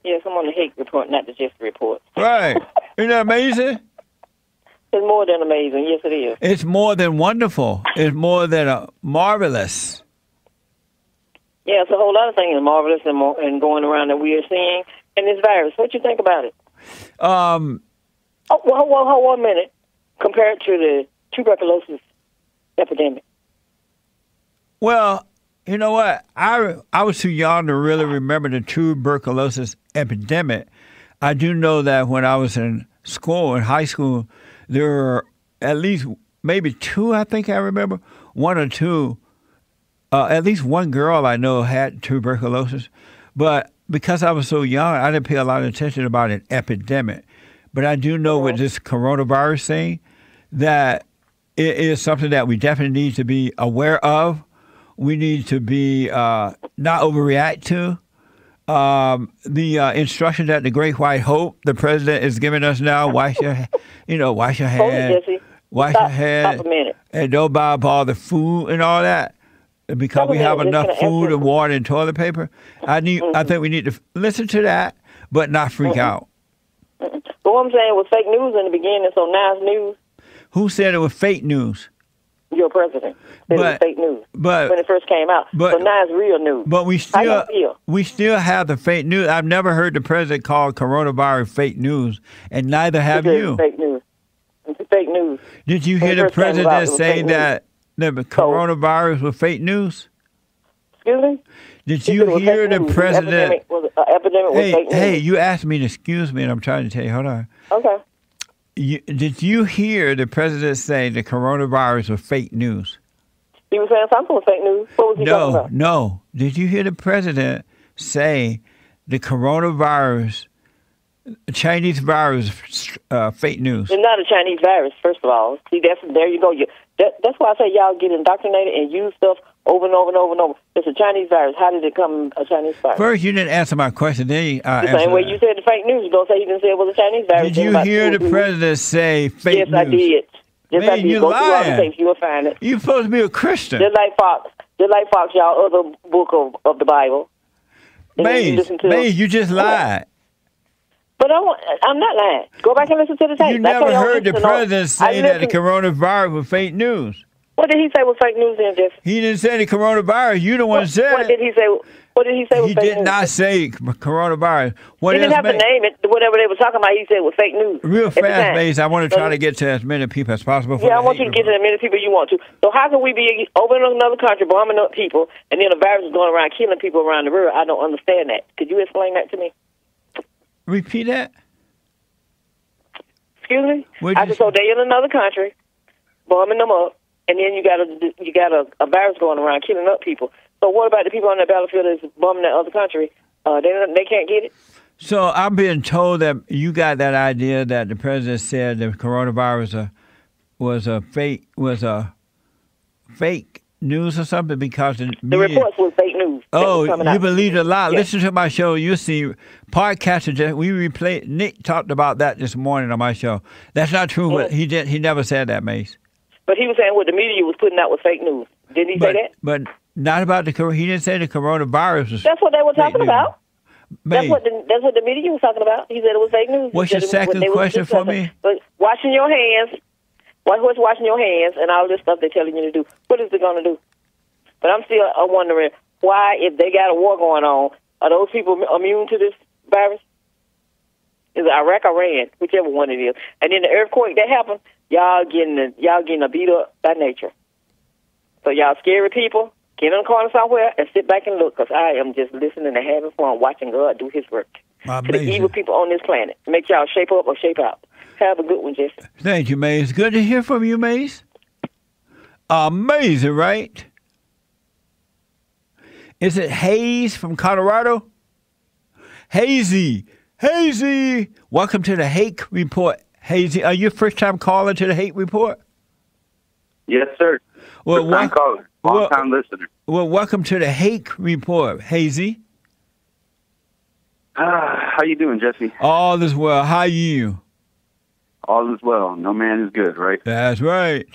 Yes, I'm on the Hake report, not the Just report. Right. Isn't that amazing? It's more than amazing. Yes, it is. It's more than wonderful. It's more than uh, marvelous. Yeah, it's a whole lot of things marvelous and, mo- and going around that we are seeing. And this virus, what you think about it? Um, Oh, well, well, hold one minute. Compared to the tuberculosis epidemic. Well, you know what? I I was too young to really remember the tuberculosis epidemic. I do know that when I was in school, in high school, there were at least maybe two. I think I remember one or two. Uh, at least one girl I know had tuberculosis, but because I was so young, I didn't pay a lot of attention about an epidemic. But I do know with this coronavirus thing that it is something that we definitely need to be aware of. We need to be uh, not overreact to. Um, the uh, instruction that the Great White Hope, the president, is giving us now: wash your, you know, wash your hands, wash Stop- your hands, stop a minute. and don't buy up all the food and all that. Because we have enough food and water and toilet paper. I need. I think we need to listen to that, but not freak out. But what I'm saying was fake news in the beginning, so now it's news. Who said it was fake news? Your president said it was But- fake news but- when it first came out. but- so now it's real news. But we still feel? we still have the fake news. I've never heard the president call coronavirus fake news, and neither have you. It's fake news. It's fake news. Did you When hear the president about, it was say fake that the coronavirus was fake news? Excuse me. Did you said it was hear the news. president? Epidemic was, uh, epidemic was Hey, fake news. hey, you asked me to excuse me, and I'm trying to tell you. Hold on. Okay. You, did you hear the president say the coronavirus was fake news? He was saying something was fake news. What was he talking No, no. Did you hear the president say the coronavirus, Chinese virus, uh, fake news? It's not a Chinese virus, first of all. See, that's there you go. You, that, that's why I say y'all get indoctrinated and use stuff over and over and over and over. It's a Chinese virus. How did it come a Chinese virus? First, you didn't answer my question. Then you uh, the same way that. you said the fake news. Don't say you didn't say it was a Chinese virus. Did you hear the president say fake Yes, news? I did. Yes, I Man, did. you Go through all the lying. tapes. You will find it. You supposed to be a Christian. Just like Fox. Just like Fox, y'all other book of, of the Bible. You Maze, Maze, you just lied. But I want, I'm not lying. Go back and listen to the tape. You never heard the listen to all- president say that the coronavirus was fake news. What did he say was fake news then, Jeff? He didn't say the coronavirus. You the one What, said it. what did he say? What did he say was He fake did news? not say coronavirus. What he didn't have to name it. Whatever they were talking about, he said was fake news. Real fast. Maze. I want to So- try to get to as many people as possible. Yeah, I want you to get to as many people you want to. So how can we be over in another country bombing up people, and then a virus is going around killing people around the world? I don't understand that. Could you explain that to me? Repeat that. Excuse me. What'd I said so they in another country, bombing them up, and then you got a you got a, a virus going around killing up people. So what about the people on that battlefield that's bombing that other country? Uh, they they can't get it. So I'm being told that you got that idea that the president said the coronavirus uh, was a fake was a fake news or something because the, The reports were fake news. Oh, you believed a lot. Yeah. Listen to my show. You see, podcaster. just- We replay. Nick talked about that this morning on my show. That's not true. But he did. He never said that, Maze. But he was saying what the media was putting out was fake news. Didn't he But say that? but not about the. He didn't say the coronavirus was. That's what they were talking news. about. That's what the that's what the media was talking about. He said it was fake news. What's your it was what second question for me? But washing your hands, what what's washing your hands and all this stuff they're telling you to do. What is it going to do? But I'm still uh, wondering why, if they got a war going on, are those people immune to this virus? Is it Iraq or Iran, whichever one it is? And then the earthquake that happened, y'all getting the, y'all getting a beat up by nature. So y'all scary people, get in the corner somewhere and sit back and look, because I am just listening and having fun watching God do His work to the evil people on this planet. Make y'all shape up or shape out. Have a good one, Jesse. Thank you, Maze. Good to hear from you, Maze. Amazing, right? Is it Hayes from Colorado? Hazy, Hazy. Welcome to the Hake Report. Hazy, are you a first time caller to the Hake Report? Yes, sir. Well, First time wel- caller, long well- time listener. Well, welcome to the Hake Report, Hazy. Ah, how you doing, Jesse? All is well. How are you? All is well. No man is good, right? That's right.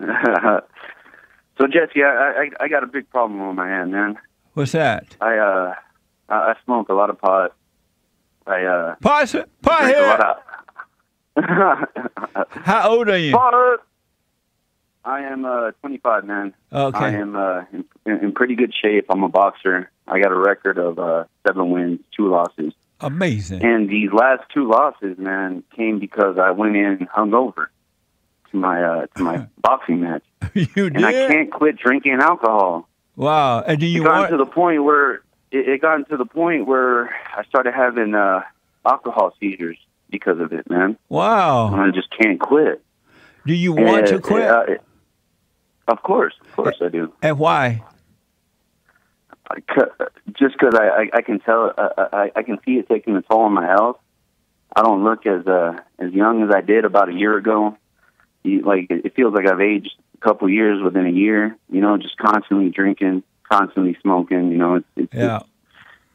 so, Jesse, I, I I got a big problem on my hand, man. What's that? I uh I, I smoke a lot of pot. I uh pot pot drink a here. lot of How old are you? pot. I am uh 25, man. Okay. I am uh in, in pretty good shape. I'm a boxer. I got a record of uh seven wins, two losses. Amazing. And these last two losses, man, came because I went in hungover to my uh, to my boxing match, you did. and I can't quit drinking alcohol. Wow. And do you it got want to the point where it, it got to the point where I started having uh, alcohol seizures because of it, man. Wow. And I just can't quit. Do you want to quit? uh, of course, of course, I do. and why? Just because I, I I can tell uh, I I can see it taking a toll on my health. I don't look as uh as young as I did about a year ago. You, like it feels like I've aged a couple years within a year. You know, just constantly drinking, constantly smoking. You know, it's it's, Yeah.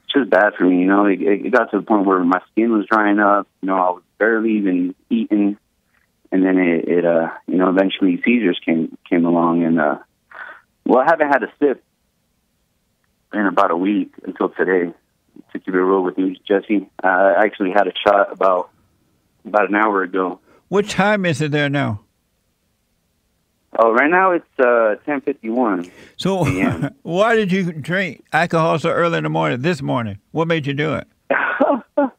it's just bad for me. You know, it, it got to the point where my skin was drying up. You know, I was barely even eating, and then it, it uh you know eventually seizures came came along and uh Well, I haven't had a sip in about a week until today. To keep it real with you, Jesse, uh, I actually had a shot about about an hour ago. What time is it there now? Oh, right now it's uh, ten fifty one. So, why did you drink alcohol so early in the morning? This morning, what made you do it?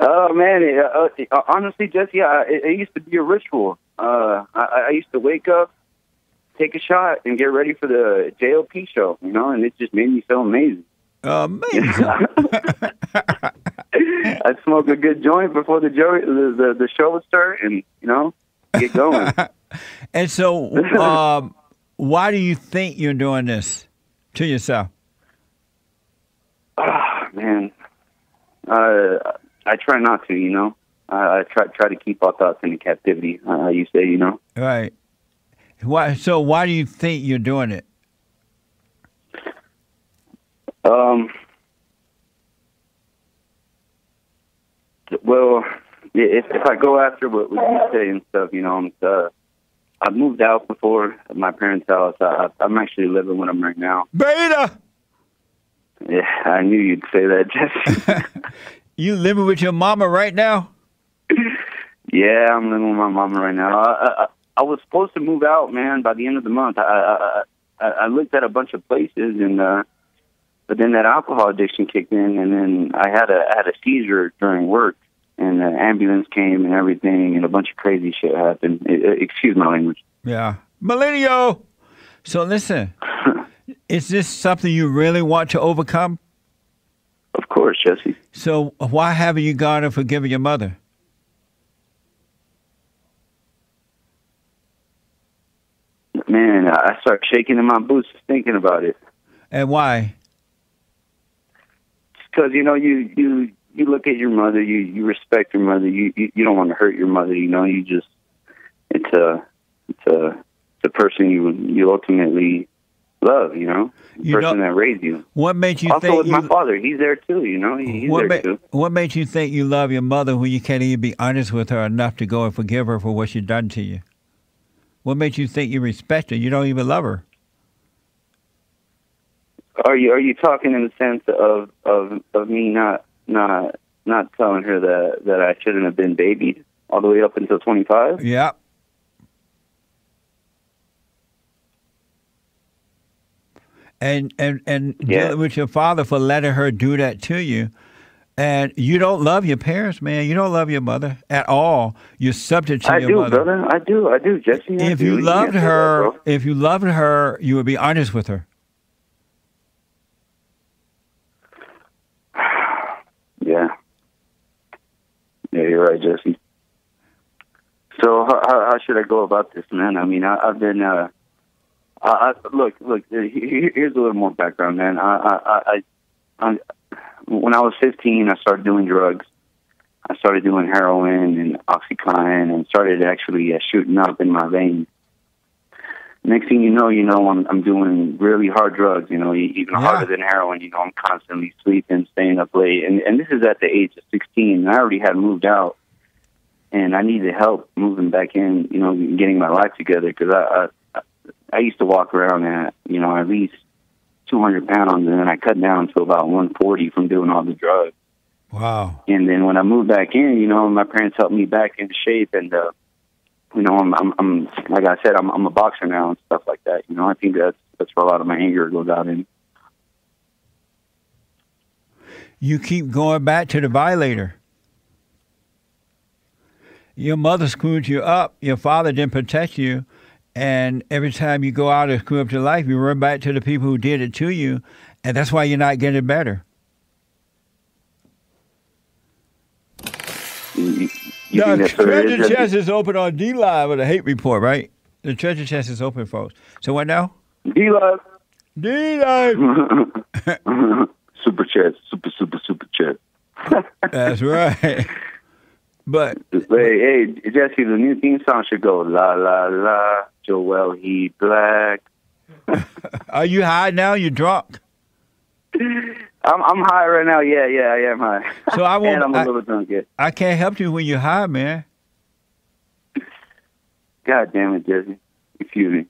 Oh man, it, uh, uh, honestly, Jesse, I, it, it used to be a ritual. Uh, I, I used to wake up, take a shot, and get ready for the JLP show. You know, and it just made me feel amazing. Amazing. I'd smoke a good joint before the, jo- the, the the show would start, and you know, get going. And so, um, why do you think you're doing this to yourself? Ah, man, uh, I try not to. You know, I, I try try to keep all thoughts in captivity. Uh, you say, you know. Right. Why? So, why do you think you're doing it? Um. Well, if if I go after what, what you say and stuff, you know, I'm, uh, I've moved out before my parents' house. I, I'm actually living with them right now. Beta. Yeah, I knew you'd say that, Jesse. You living with your mama right now? yeah, I'm living with my mama right now. I, I, I was supposed to move out, man, by the end of the month. I I, I, I looked at a bunch of places, and uh, but then that alcohol addiction kicked in, and then I had a I had a seizure during work, and the ambulance came and everything, and a bunch of crazy shit happened. I- I- excuse my language. Yeah. Millennial. So listen, is this something you really want to overcome? Of course, Jesse. So why haven't you gone and forgiven your mother? Man, I start shaking in my boots thinking about it. And why? because you know you you you look at your mother, you you respect your mother, you you, you don't want to hurt your mother. You know, you just it's a it's a the person you you ultimately love. You know, the You person know- that raised you. What made you also think with my father, he's there too. You know, he- he's what, there ma- too. what made you think you love your mother when you can't even be honest with her enough to go and forgive her for what she done to you? What makes you think you respect her? You don't even love her. Are you are you talking in the sense of of of me not not not telling her that that I shouldn't have been babied all the way up until twenty five? Yeah. And and and Yeah. dealing with your father for letting her do that to you. And you don't love your parents, man. You don't love your mother at all. You're subject to your mother. I your do, mother. brother. I do. I do, Jesse. I If do. you loved that, her, bro. if you loved her, you would be honest with her. Yeah. Yeah, you're right, Jesse. So how, how, should I go about this, man? I mean, I, I've been. Uh, I, I, look, look. he- he- Here's a little more background, man. I, I, I, I, when I was 15, I started doing drugs. I started doing heroin and oxycontin, and started actually uh, shooting up in my veins. Next thing you know, you know, I'm I'm doing really hard drugs. You know, even harder than heroin. You know, I'm constantly sleeping, staying up late, and and this is at the age of 16. I already had moved out, and I needed help moving back in. You know, getting my life together because I, I I used to walk around at you know at least 200 pounds, and then I cut down to about 140 from doing all the drugs. Wow. And then when I moved back in, you know, my parents helped me back into shape, and uh, you know, I'm, I'm, I'm like I said, I'm, I'm a boxer now and stuff like that. You know, I think that's that's where a lot of my anger goes out in. You keep going back to the violator. Your mother screwed you up. Your father didn't protect you. And every time you go out and screw up your life, you run back to the people who did it to you. And that's why you're not getting better. You, you, you the think that's what it treasure chest is open on D Live with a Hake report, right? The treasure chest is open, folks. So what now? D Live. D Live. super chat, super, super, super chat. That's right. But hey, hey, Jesse, the new theme song should go la la la. Joel he black. are you high now? You drunk? I'm I'm high right now. Yeah, yeah, I am high. So I won't. and I'm a I- little drunk. Yeah. I can't help you when you're high, man. God damn it, Jesse. Excuse me.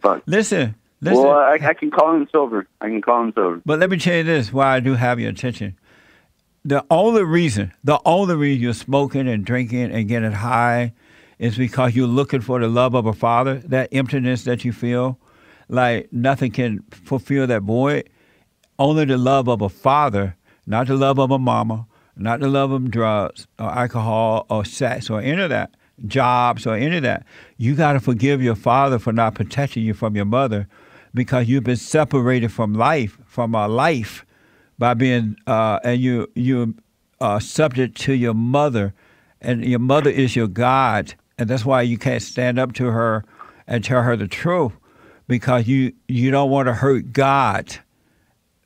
Fuck. Listen, listen. Well, I, I can call him sober. I can call him sober. But let me tell you this: why I do have your attention. The only reason, the only reason you're smoking and drinking and getting high, is because you're looking for the love of a father. That emptiness that you feel, like nothing can fulfill that void. Only the love of a father, not the love of a mama, not the love of drugs or alcohol or sex or any of that, jobs or any of that. You got to forgive your father for not protecting you from your mother because you've been separated from life, from a life, by being, uh, and you you are subject to your mother, and your mother is your God, and that's why you can't stand up to her and tell her the truth because you you don't want to hurt God,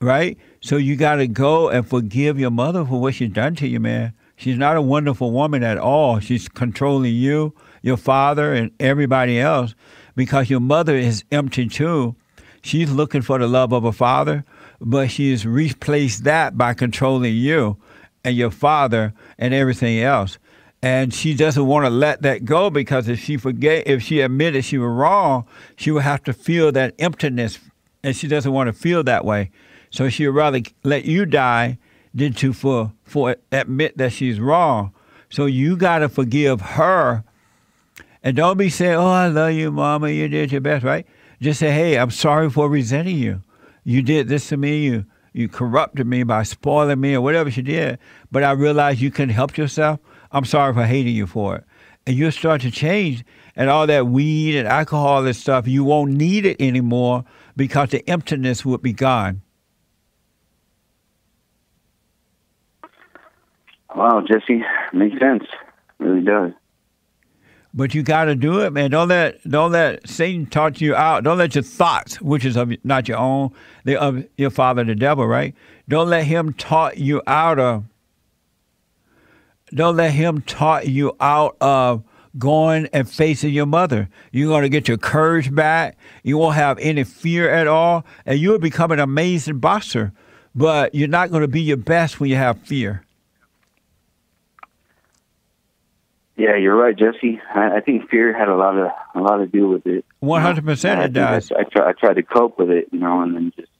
right? So you got to go and forgive your mother for what she's done to you, man. She's not a wonderful woman at all. She's controlling you, your father, and everybody else because your mother is empty too. She's looking for the love of a father, but she's replaced that by controlling you and your father and everything else. And she doesn't want to let that go because if she forget, if she admitted she was wrong, she would have to feel that emptiness, and she doesn't want to feel that way. So she'd rather let you die than to for for admit that she's wrong. So you got to forgive her, and don't be saying, "Oh, I love you, Mama. You did your best." Right? Just say, "Hey, I'm sorry for resenting you. You did this to me. You you corrupted me by spoiling me or whatever she did. But I realize you couldn't help yourself. I'm sorry for hating you for it." And you'll start to change, and all that weed and alcohol and stuff, you won't need it anymore because the emptiness would be gone. Wow, Jesse, makes sense. really does. But you got to do it, man. Don't let don't let Satan talk you out. Don't let your thoughts, which is of not your own, they of your father, the devil, right? Don't let him talk you out of. Don't let him talk you out of going and facing your mother. You're going to get your courage back. You won't have any fear at all, and you'll become an amazing boxer. But you're not going to be your best when you have fear. Yeah, you're right, Jesse. I, I think fear had a lot of a lot to do with it. One hundred percent, it think I- does. I, try I try to cope with it, you know, and then just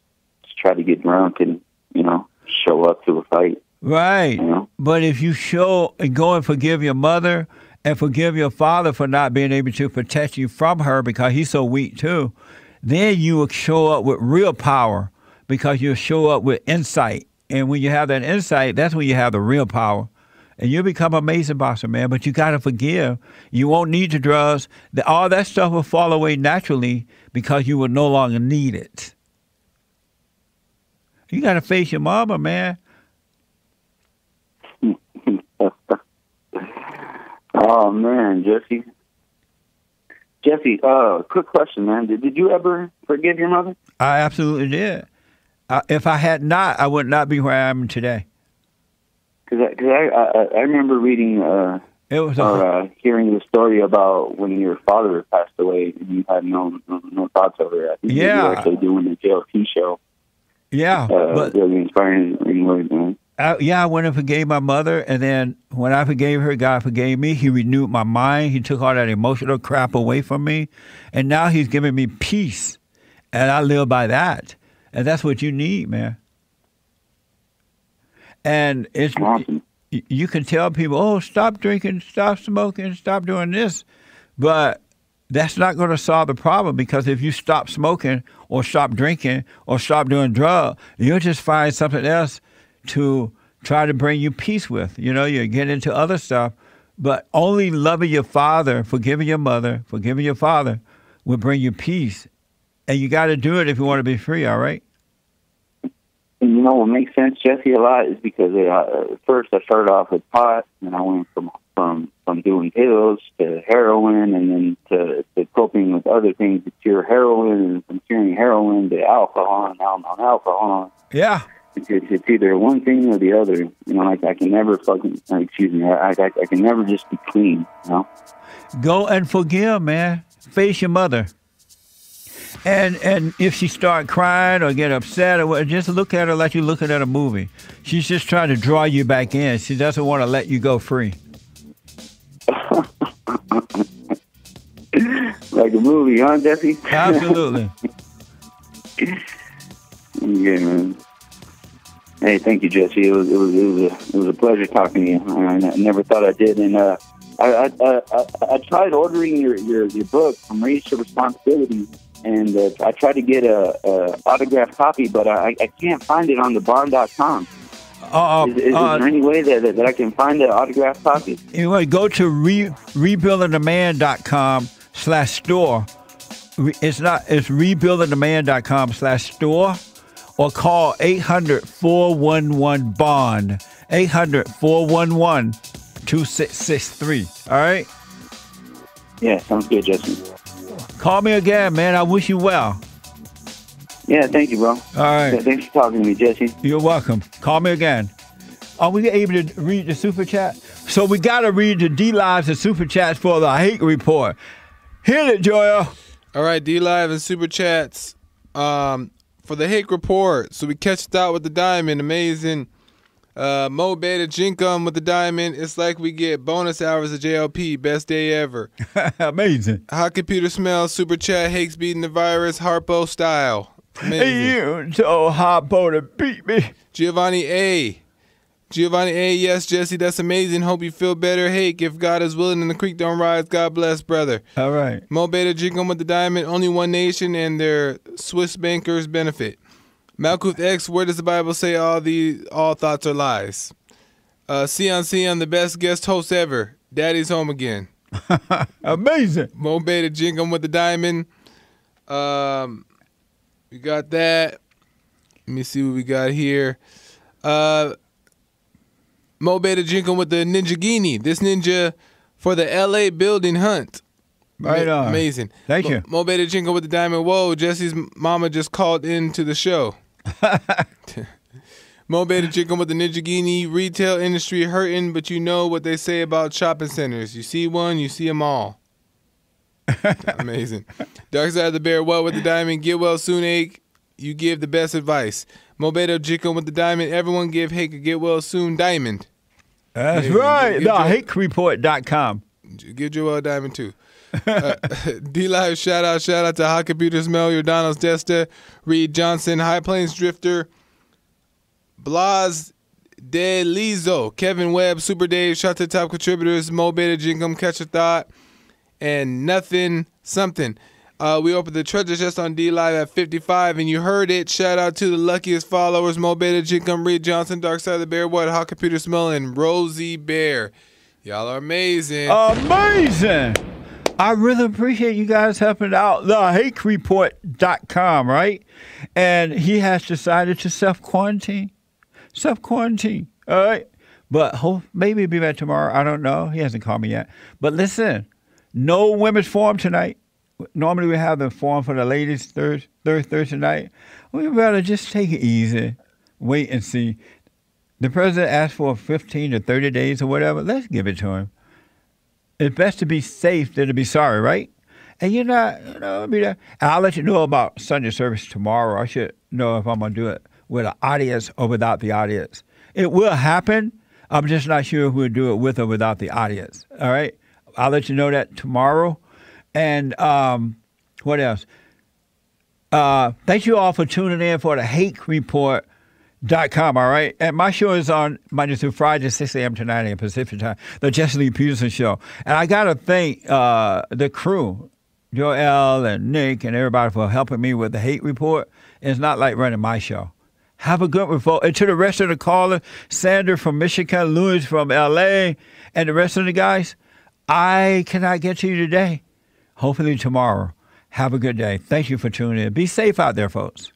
just try to get drunk and you know show up to a fight. Right. But if you show and go and forgive your mother and forgive your father for not being able to protect you from her because he's so weak too, then you will show up with real power because you'll show up with insight. And when you have that insight, that's when you have the real power. And you'll become an amazing boxer, man. But you got to forgive. You won't need the drugs. All that stuff will fall away naturally because you will no longer need it. You got to face your mama, man. Oh man, Jesse. Jesse, uh, quick question, man. Did, did you ever forgive your mother? I absolutely did. Uh, if I had not, I would not be where I am today. Because I, cause I, I I remember reading uh, it was or uh, hearing the story about when your father passed away and you had no no, no thoughts over it. I think you Yeah. were actually doing the JLP show. Yeah, Uh, but really inspiring words, man. I, yeah, I went and forgave my mother, and then when I forgave her, God forgave me. He renewed my mind. He took all that emotional crap away from me, and now He's giving me peace, and I live by that. And that's what you need, man. And it's y- you can tell people, oh, stop drinking, stop smoking, stop doing this, but that's not going to solve the problem because if you stop smoking or stop drinking or stop doing drugs, you'll just find something else to try to bring you peace with. You know, you get into other stuff, but only loving your father, forgiving your mother, forgiving your father will bring you peace. And you got to do it if you want to be free, all right? And you know what makes sense, Jesse, a lot is because uh, first I started off with pot, and I went from from from doing pills to heroin, and then to, to coping with other things to cure heroin, and from curing heroin to alcohol, and now I'm on alcohol. Yeah. It's, it's, either one thing or the other. You know, like I can never fucking uh, excuse me, I, I I can never just be clean. You know. Go and forgive, man. Face your mother. And and if she start crying or get upset or what, just look at her like you're looking at a movie. She's just trying to draw you back in. She doesn't want to let you go free. Like a movie, huh, Jesse? Absolutely. yeah, man. Hey, thank you, Jesse. It was it was it was a it was a pleasure talking to you. I never thought I did, and uh, I, I I I tried ordering your your your book from Rage to Responsibility, and uh, I tried to get a, a autographed copy, but I I can't find it on the barn.com. Uh, Is, is, uh, there any way that, that, that I can find an autographed copy? Anyway, go to re, rebuildingtheman.com slash store. It's not, it's rebuildingtheman.com slash store or call 800 411 bond. 800 411 2663. All right? Yeah, sounds good, Jesse. Call me again, man. I wish you well. Yeah, thank you, bro. All right. Thanks for talking to me, Jesse. You're welcome. Call me again. Are we able to read the super chat? So we got to read the D Lives and super chats for the Hake report. Hit it, Joel. All right, D Live and super chats. Um, for the Hake report. So we catch it out with the diamond. Amazing. Uh, Mo Beta Jinkum with the diamond. It's like we get bonus hours of JLP. Best day ever. Amazing. Hot computer smell. Super chat. Hake's beating the virus. Harpo style. Amazing. Hey, you so Harpo to beat me. Giovanni A. Giovanni A. Yes, Jesse, that's amazing. Hope you feel better. Hey, if God is willing and the creek don't rise, God bless, brother. All right. Mo Beta Jinkum with the diamond. Only one nation and their Swiss bankers benefit. Malkuth X, where does the Bible say all the all thoughts are lies? Uh, Sion Sion, the best guest host ever. Daddy's home again. Amazing. Mo Beta Jinkum with the diamond. Um, we got that. Let me see what we got here. Uh, Mo Beta Jinkum with the Ninja Genie. This ninja for the LA building hunt. Right Ma- on. Amazing. Thank you. Mo Beta Jinkum with the diamond. Whoa, Jesse's mama just called into the show. Mo Beta Jinkum with the Ninja Genie. Retail industry hurting, but you know what they say about shopping centers. You see one, you see them all. Amazing. Dark Side of the Bear, what with the diamond? Get well soon, Hake. You give the best advice. Mo Beta Jinkum with the diamond. Everyone give Hake a get well soon diamond. That's Amazing. right. Give The Joel- hakereport.com. Give Joel a diamond too. Uh, D Live shout out, shout out to Hot Computer Smell, Jordanos Desta, Reed Johnson, High Plains Drifter, Blas De Lizo, Kevin Webb, Super Dave, shout to top contributors, Mo Beta Jinkum, Catch a Thought, and Nothing Something. Uh, we opened the treasure chest on D Live at 55, and you heard it. Shout out to the luckiest followers Mo Beta Jinkum, Reed Johnson, Dark Side of the Bear, What, Hot Computer Smell, and Rosie Bear. Y'all are amazing. Amazing. I really appreciate you guys helping out. The hakereport.com, right? And he has decided to self quarantine. Self quarantine. All right. But hope maybe be back tomorrow. I don't know. He hasn't called me yet. But listen, no women's forum tonight. Normally we have the forum for the ladies third third Thursday night. We better just take it easy. Wait and see. The president asked for 15 to 30 days or whatever. Let's give it to him. It's best to be safe than to be sorry, right? And you're not, you know, I mean, I'll let you know about Sunday service tomorrow. I should know if I'm going to do it with an audience or without the audience. It will happen. I'm just not sure if we'll do it with or without the audience. All right? I'll let you know that tomorrow. And um, what else? Uh, thank you all for tuning in for the Hake Report. Dot com, all right? And my show is on Monday through Friday, 6 a.m. to 9 a.m. Pacific time, the Jesse Lee Peterson Show. And I got to thank uh, the crew, Joel and Nick and everybody for helping me with the Hake report. It's not like running my show. Have a good report. And to the rest of the callers, Sandra from Michigan, Louis from LA, and the rest of the guys, I cannot get to you today. Hopefully tomorrow. Have a good day. Thank you for tuning in. Be safe out there, folks.